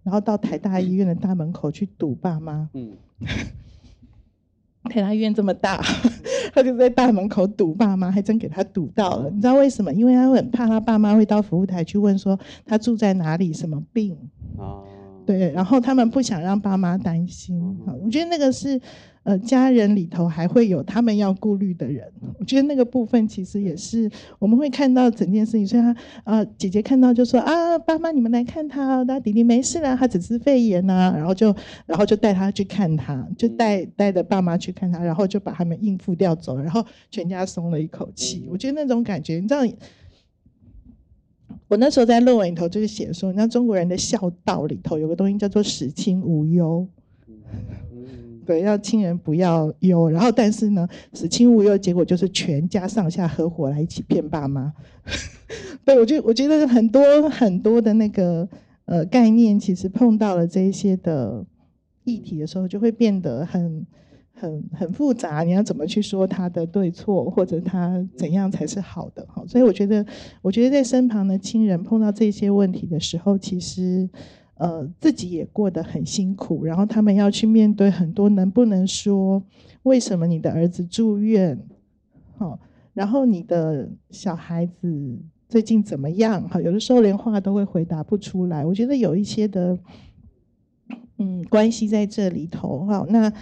然后到台大医院的大门口去堵爸妈。嗯，*laughs* 台大医院这么大，*laughs* 他就在大门口堵爸妈，还真给他堵到了。你知道为什么？因为他很怕他爸妈会到服务台去问说他住在哪里，什么病啊？对，然后他们不想让爸妈担心。我觉得那个是。呃，家人里头还会有他们要顾虑的人，我觉得那个部分其实也是我们会看到整件事情。所以，他呃，姐姐看到就说啊，爸妈你们来看他，那弟弟没事啦，他只是肺炎呐，然后就然后就带他去看他，就带带着爸妈去看他，然后就把他们应付掉走，然后全家松了一口气。我觉得那种感觉，你知道，我那时候在论文里头就是写说，你知道中国人的孝道里头有个东西叫做使亲无忧。*laughs* 对，要亲人不要忧，然后但是呢，死亲无忧，结果就是全家上下合伙来一起骗爸妈。*laughs* 对我觉得，我觉得很多很多的那个呃概念，其实碰到了这一些的议题的时候，就会变得很很很复杂。你要怎么去说他的对错，或者他怎样才是好的？哈，所以我觉得，我觉得在身旁的亲人碰到这些问题的时候，其实。呃，自己也过得很辛苦，然后他们要去面对很多能不能说为什么你的儿子住院，好，然后你的小孩子最近怎么样？哈，有的时候连话都会回答不出来。我觉得有一些的，嗯，关系在这里头。哈，那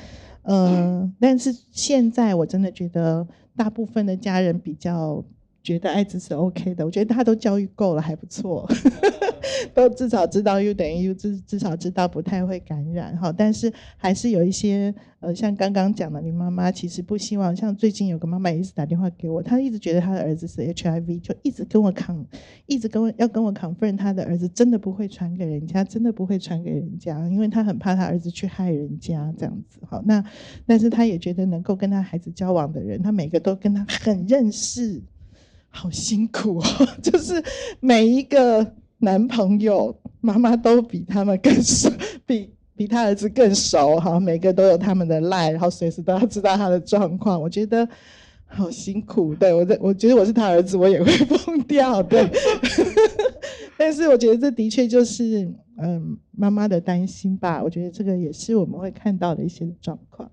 呃，但是现在我真的觉得大部分的家人比较。觉得艾滋是 OK 的，我觉得他都教育够了，还不错，*laughs* *laughs* 都至少知道 U 等于 U，至至少知道不太会感染哈。但是还是有一些呃，像刚刚讲的，你妈妈其实不希望，像最近有个妈妈一直打电话给我，她一直觉得她的儿子是 HIV，就一直跟我抗，一直跟我要跟我抗。夫人她的儿子真的不会传给人家，真的不会传给人家，因为她很怕她儿子去害人家这样子哈。那但是她也觉得能够跟她孩子交往的人，她每个都跟她很认识。好辛苦哦，*laughs* 就是每一个男朋友妈妈都比他们更熟，*laughs* 比比他儿子更熟哈，每个都有他们的赖，然后随时都要知道他的状况。我觉得好辛苦，对我在我觉得我是他儿子，我也会疯掉，对。*laughs* 但是我觉得这的确就是嗯妈妈的担心吧，我觉得这个也是我们会看到的一些状况。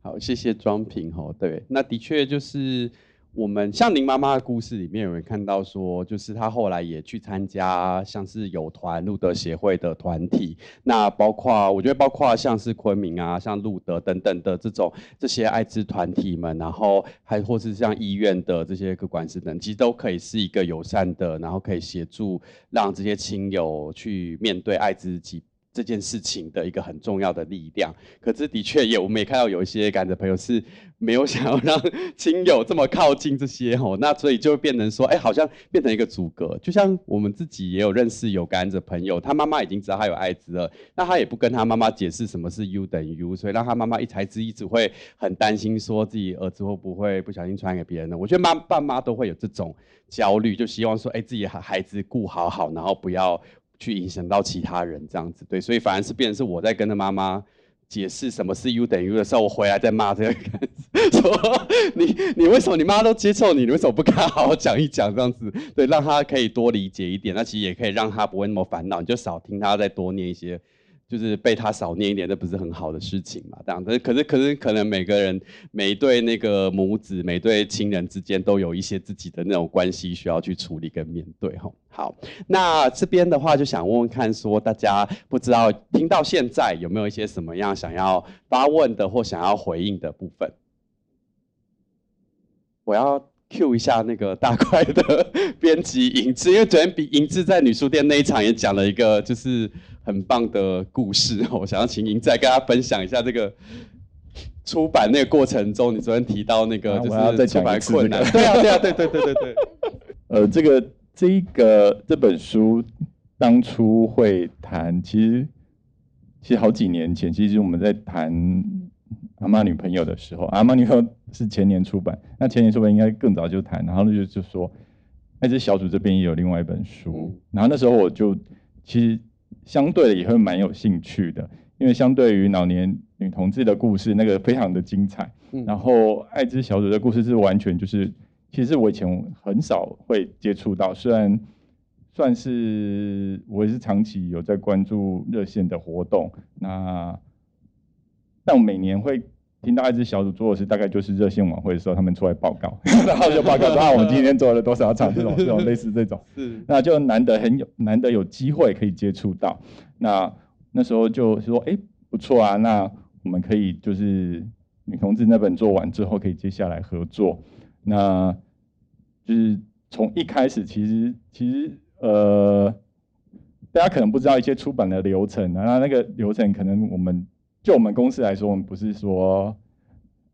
好，谢谢庄平哦，对，那的确就是。我们像您妈妈的故事里面，有人看到说，就是她后来也去参加像是有团路德协会的团体，那包括我觉得包括像是昆明啊，像路德等等的这种这些艾滋团体们，然后还或是像医院的这些个管事等，其实都可以是一个友善的，然后可以协助让这些亲友去面对艾滋疾。这件事情的一个很重要的力量，可是的确也，我们也看到有一些感染朋友是没有想要让亲友这么靠近这些吼，*laughs* 那所以就变成说，哎，好像变成一个阻隔。就像我们自己也有认识有感染者朋友，他妈妈已经知道他有艾滋了，那他也不跟他妈妈解释什么是 U 等于 U，所以让他妈妈一孩子一直会很担心，说自己儿子会不会不小心传染给别人呢？我觉得妈爸妈都会有这种焦虑，就希望说，哎，自己孩孩子顾好好，然后不要。去影响到其他人这样子，对，所以反而是变成是我在跟他妈妈解释什么是 U 等于 U 的时候，我回来再骂这个，*laughs* 说你你为什么你妈都接受你，你为什么不跟他好好讲一讲这样子？对，让他可以多理解一点，那其实也可以让他不会那么烦恼，你就少听他再多念一些。就是被他少念一点，这不是很好的事情嘛？这样子，可是可是可能每个人每对那个母子，每对亲人之间都有一些自己的那种关系需要去处理跟面对哈。好，那这边的话就想问问看，说大家不知道听到现在有没有一些什么样想要发问的或想要回应的部分？我要 Q 一下那个大块的编辑影志，*laughs* 因为昨天比影志在女书店那一场也讲了一个，就是。很棒的故事，我想要请您再跟大家分享一下这个出版那个过程中，你昨天提到那个就是出版困难，*laughs* 对啊，对啊，对对对对对。*laughs* 呃，这个这一个这本书当初会谈，其实其实好几年前，其实我们在谈阿妈女朋友的时候，阿妈女朋友是前年出版，那前年出版应该更早就谈，然后就就说，哎，这小组这边也有另外一本书，然后那时候我就其实。相对的也会蛮有兴趣的，因为相对于老年女同志的故事，那个非常的精彩。然后艾滋小组的故事是完全就是，其实我以前很少会接触到，虽然算是我也是长期有在关注热线的活动。那但我每年会听到艾滋小组做的事，大概就是热线晚会的时候，他们出来报告，*laughs* 然后就报告说啊，我们今天做了多少场这种 *laughs* 这种类似这种，是那就难得很有难得有机会可以接触到。那那时候就说，哎，不错啊，那我们可以就是女同志那本做完之后，可以接下来合作。那就是从一开始，其实其实。呃，大家可能不知道一些出版的流程，那那个流程可能我们就我们公司来说，我们不是说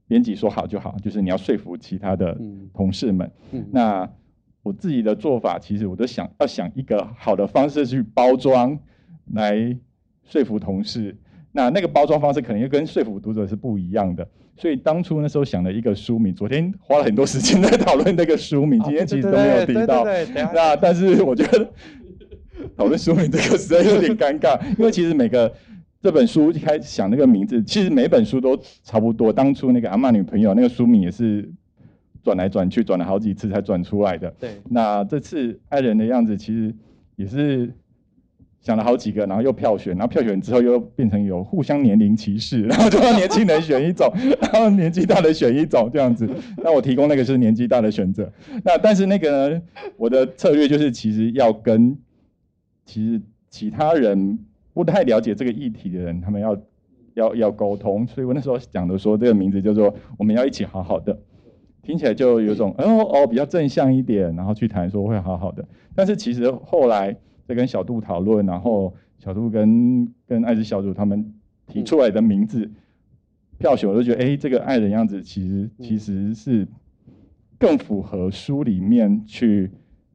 编辑说好就好，就是你要说服其他的同事们。那我自己的做法，其实我都想要想一个好的方式去包装，来说服同事。那那个包装方式可能又跟说服读者是不一样的。所以当初那时候想了一个书名，昨天花了很多时间在讨论那个书名，今天其实都没有提到。那但是我觉得 *laughs* 讨论书名这个实在有点尴尬，因为其实每个这本书一开始想那个名字，其实每本书都差不多。当初那个阿妈女朋友那个书名也是转来转去，转了好几次才转出来的。对。那这次爱人的样子其实也是。想了好几个，然后又票选，然后票选之后又变成有互相年龄歧视，*laughs* 然后就让年轻人选一种，*laughs* 然后年纪大的选一种这样子。那我提供那个是年纪大的选择。那但是那个呢，我的策略就是其实要跟其实其他人不太了解这个议题的人，他们要要要沟通。所以我那时候讲的说这个名字叫做我们要一起好好的，听起来就有种哦哦比较正向一点，然后去谈说会好好的。但是其实后来。在跟小杜讨论，然后小杜跟跟爱之小组他们提出来的名字票选，我就觉得，哎，这个爱的样子其实其实是更符合书里面去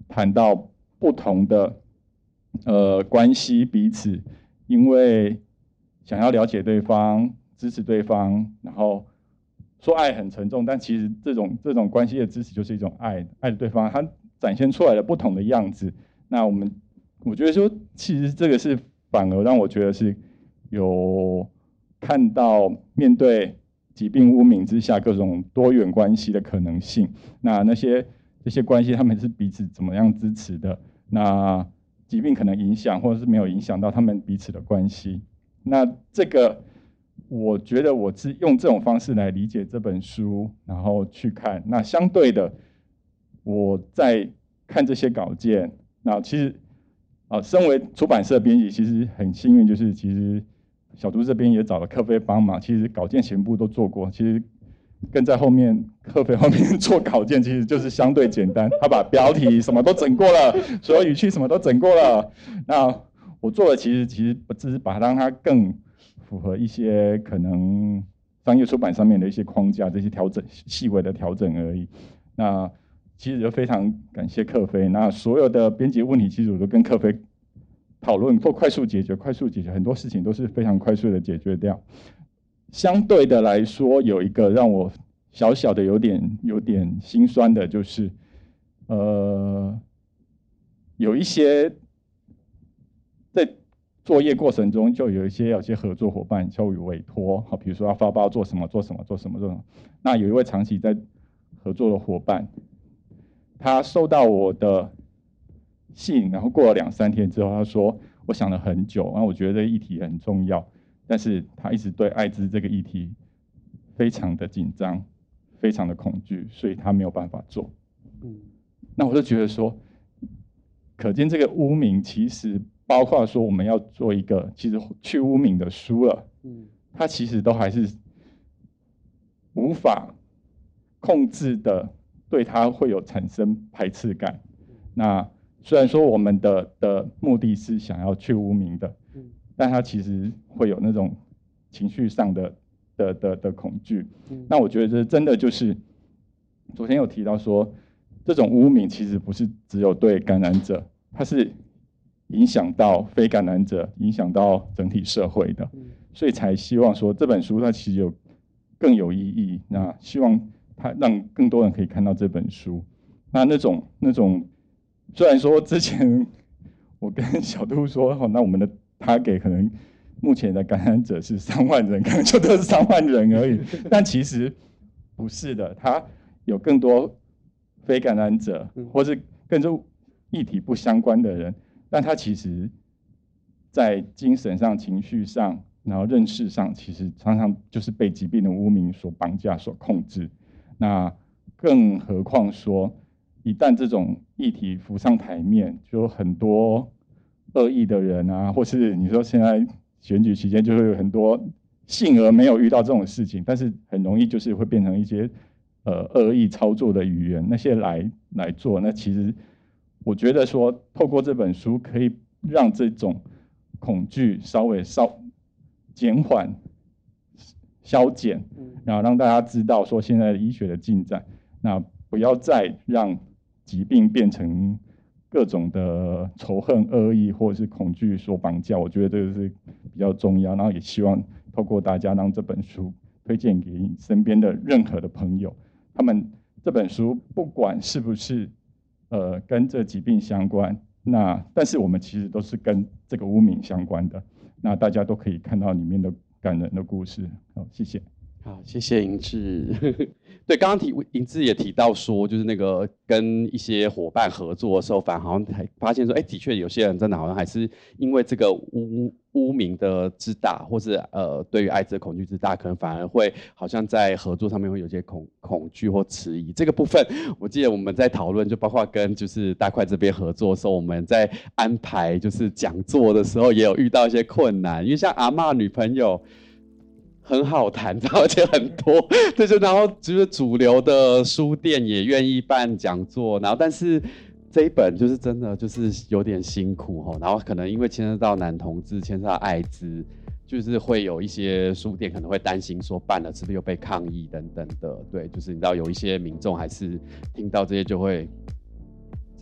谈到不同的呃关系彼此，因为想要了解对方，支持对方，然后说爱很沉重，但其实这种这种关系的支持就是一种爱，爱对方，他展现出来的不同的样子，那我们。我觉得说，其实这个是反而让我觉得是有看到面对疾病污名之下各种多元关系的可能性。那那些这些关系，他们是彼此怎么样支持的？那疾病可能影响或者是没有影响到他们彼此的关系。那这个，我觉得我是用这种方式来理解这本书，然后去看。那相对的，我在看这些稿件，那其实。啊，身为出版社编辑，其实很幸运，就是其实小猪这边也找了科飞帮忙，其实稿件全部都做过。其实跟在后面客飞后面做稿件，其实就是相对简单。他把标题什么都整过了，*laughs* 所有语气什么都整过了。那我做的其实其实只是把它让它更符合一些可能商业出版上面的一些框架，这些调整细微的调整而已。那。其实就非常感谢克飞，那所有的编辑问题，其实我都跟克飞讨论，做快速解决，快速解决很多事情都是非常快速的解决掉。相对的来说，有一个让我小小的有点有点心酸的，就是呃，有一些在作业过程中就有一些有些合作伙伴交予委托，好，比如说要发包做什么做什么做什么做什么，那有一位长期在合作的伙伴。他收到我的信，然后过了两三天之后，他说：“我想了很久，然后我觉得这议题很重要，但是他一直对艾滋这个议题非常的紧张，非常的恐惧，所以他没有办法做。”嗯，那我就觉得说，可见这个污名其实包括说我们要做一个其实去污名的书了，嗯，它其实都还是无法控制的。对他会有产生排斥感。那虽然说我们的的目的是想要去污名的，但他其实会有那种情绪上的的的的恐惧。那我觉得这真的就是昨天有提到说，这种污名其实不是只有对感染者，它是影响到非感染者，影响到整体社会的。所以才希望说这本书它其实有更有意义。那希望。它让更多人可以看到这本书。那那种那种，虽然说之前 *laughs* 我跟小杜说，哦，那我们的他给可能目前的感染者是 *laughs* 三万人，可能就都是三万人而已。*laughs* 但其实不是的，他有更多非感染者，或是更多议题不相关的人，但他其实，在精神上、情绪上，然后认识上，其实常常就是被疾病的污名所绑架、所控制。那更何况说，一旦这种议题浮上台面，就很多恶意的人啊，或是你说现在选举期间，就会有很多幸而没有遇到这种事情，但是很容易就是会变成一些。呃，恶意操作的语言，那些来来做，那其实我觉得说，透过这本书可以让这种恐惧稍微稍减缓、消减，然后让大家知道说现在医学的进展，那不要再让疾病变成各种的仇恨、恶意或者是恐惧所绑架。我觉得这个是比较重要，然后也希望透过大家让这本书推荐给身边的任何的朋友。他们这本书不管是不是呃跟这疾病相关，那但是我们其实都是跟这个污名相关的，那大家都可以看到里面的感人的故事。好，谢谢。好，谢谢银志。对，刚刚提银志也提到说，就是那个跟一些伙伴合作的时候，反而好像还发现说，哎，的确有些人真的好像还是因为这个污污名的之大，或是呃对于艾滋的恐惧之大，可能反而会好像在合作上面会有些恐恐惧或迟疑。这个部分，我记得我们在讨论，就包括跟就是大块这边合作的时候，我们在安排就是讲座的时候，也有遇到一些困难，因为像阿妈女朋友。很好谈，而且很多，*laughs* 对，就然后就是主流的书店也愿意办讲座，然后但是这一本就是真的就是有点辛苦哈，然后可能因为牵涉到男同志，牵涉到艾滋，就是会有一些书店可能会担心说办了是不是又被抗议等等的，对，就是你知道有一些民众还是听到这些就会。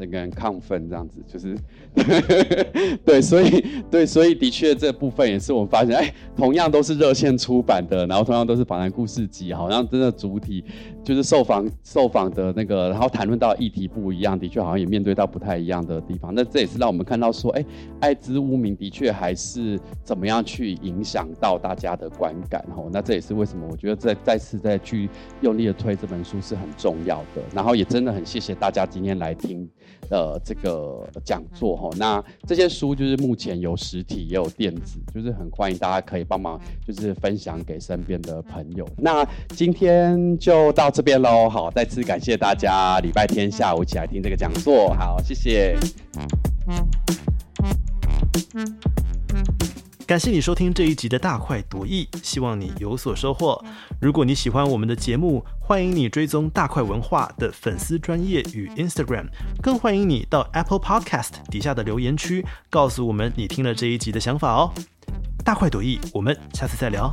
整个人亢奋这样子，就是 *laughs* 对，所以对，所以的确这部分也是我们发现，哎，同样都是热线出版的，然后同样都是访谈故事集，好像真的主体就是受访受访的那个，然后谈论到议题不一样，的确好像也面对到不太一样的地方。那这也是让我们看到说，哎，艾滋污名的确还是怎么样去影响到大家的观感，吼，那这也是为什么我觉得再再次再去用力的推这本书是很重要的。然后也真的很谢谢大家今天来听。呃，这个讲座哈，那这些书就是目前有实体也有电子，就是很欢迎大家可以帮忙，就是分享给身边的朋友。那今天就到这边喽，好，再次感谢大家礼拜天下午一起来听这个讲座，好，谢谢。感谢你收听这一集的大快朵颐，希望你有所收获。如果你喜欢我们的节目，欢迎你追踪大快文化的粉丝专业与 Instagram，更欢迎你到 Apple Podcast 底下的留言区告诉我们你听了这一集的想法哦。大快朵颐，我们下次再聊。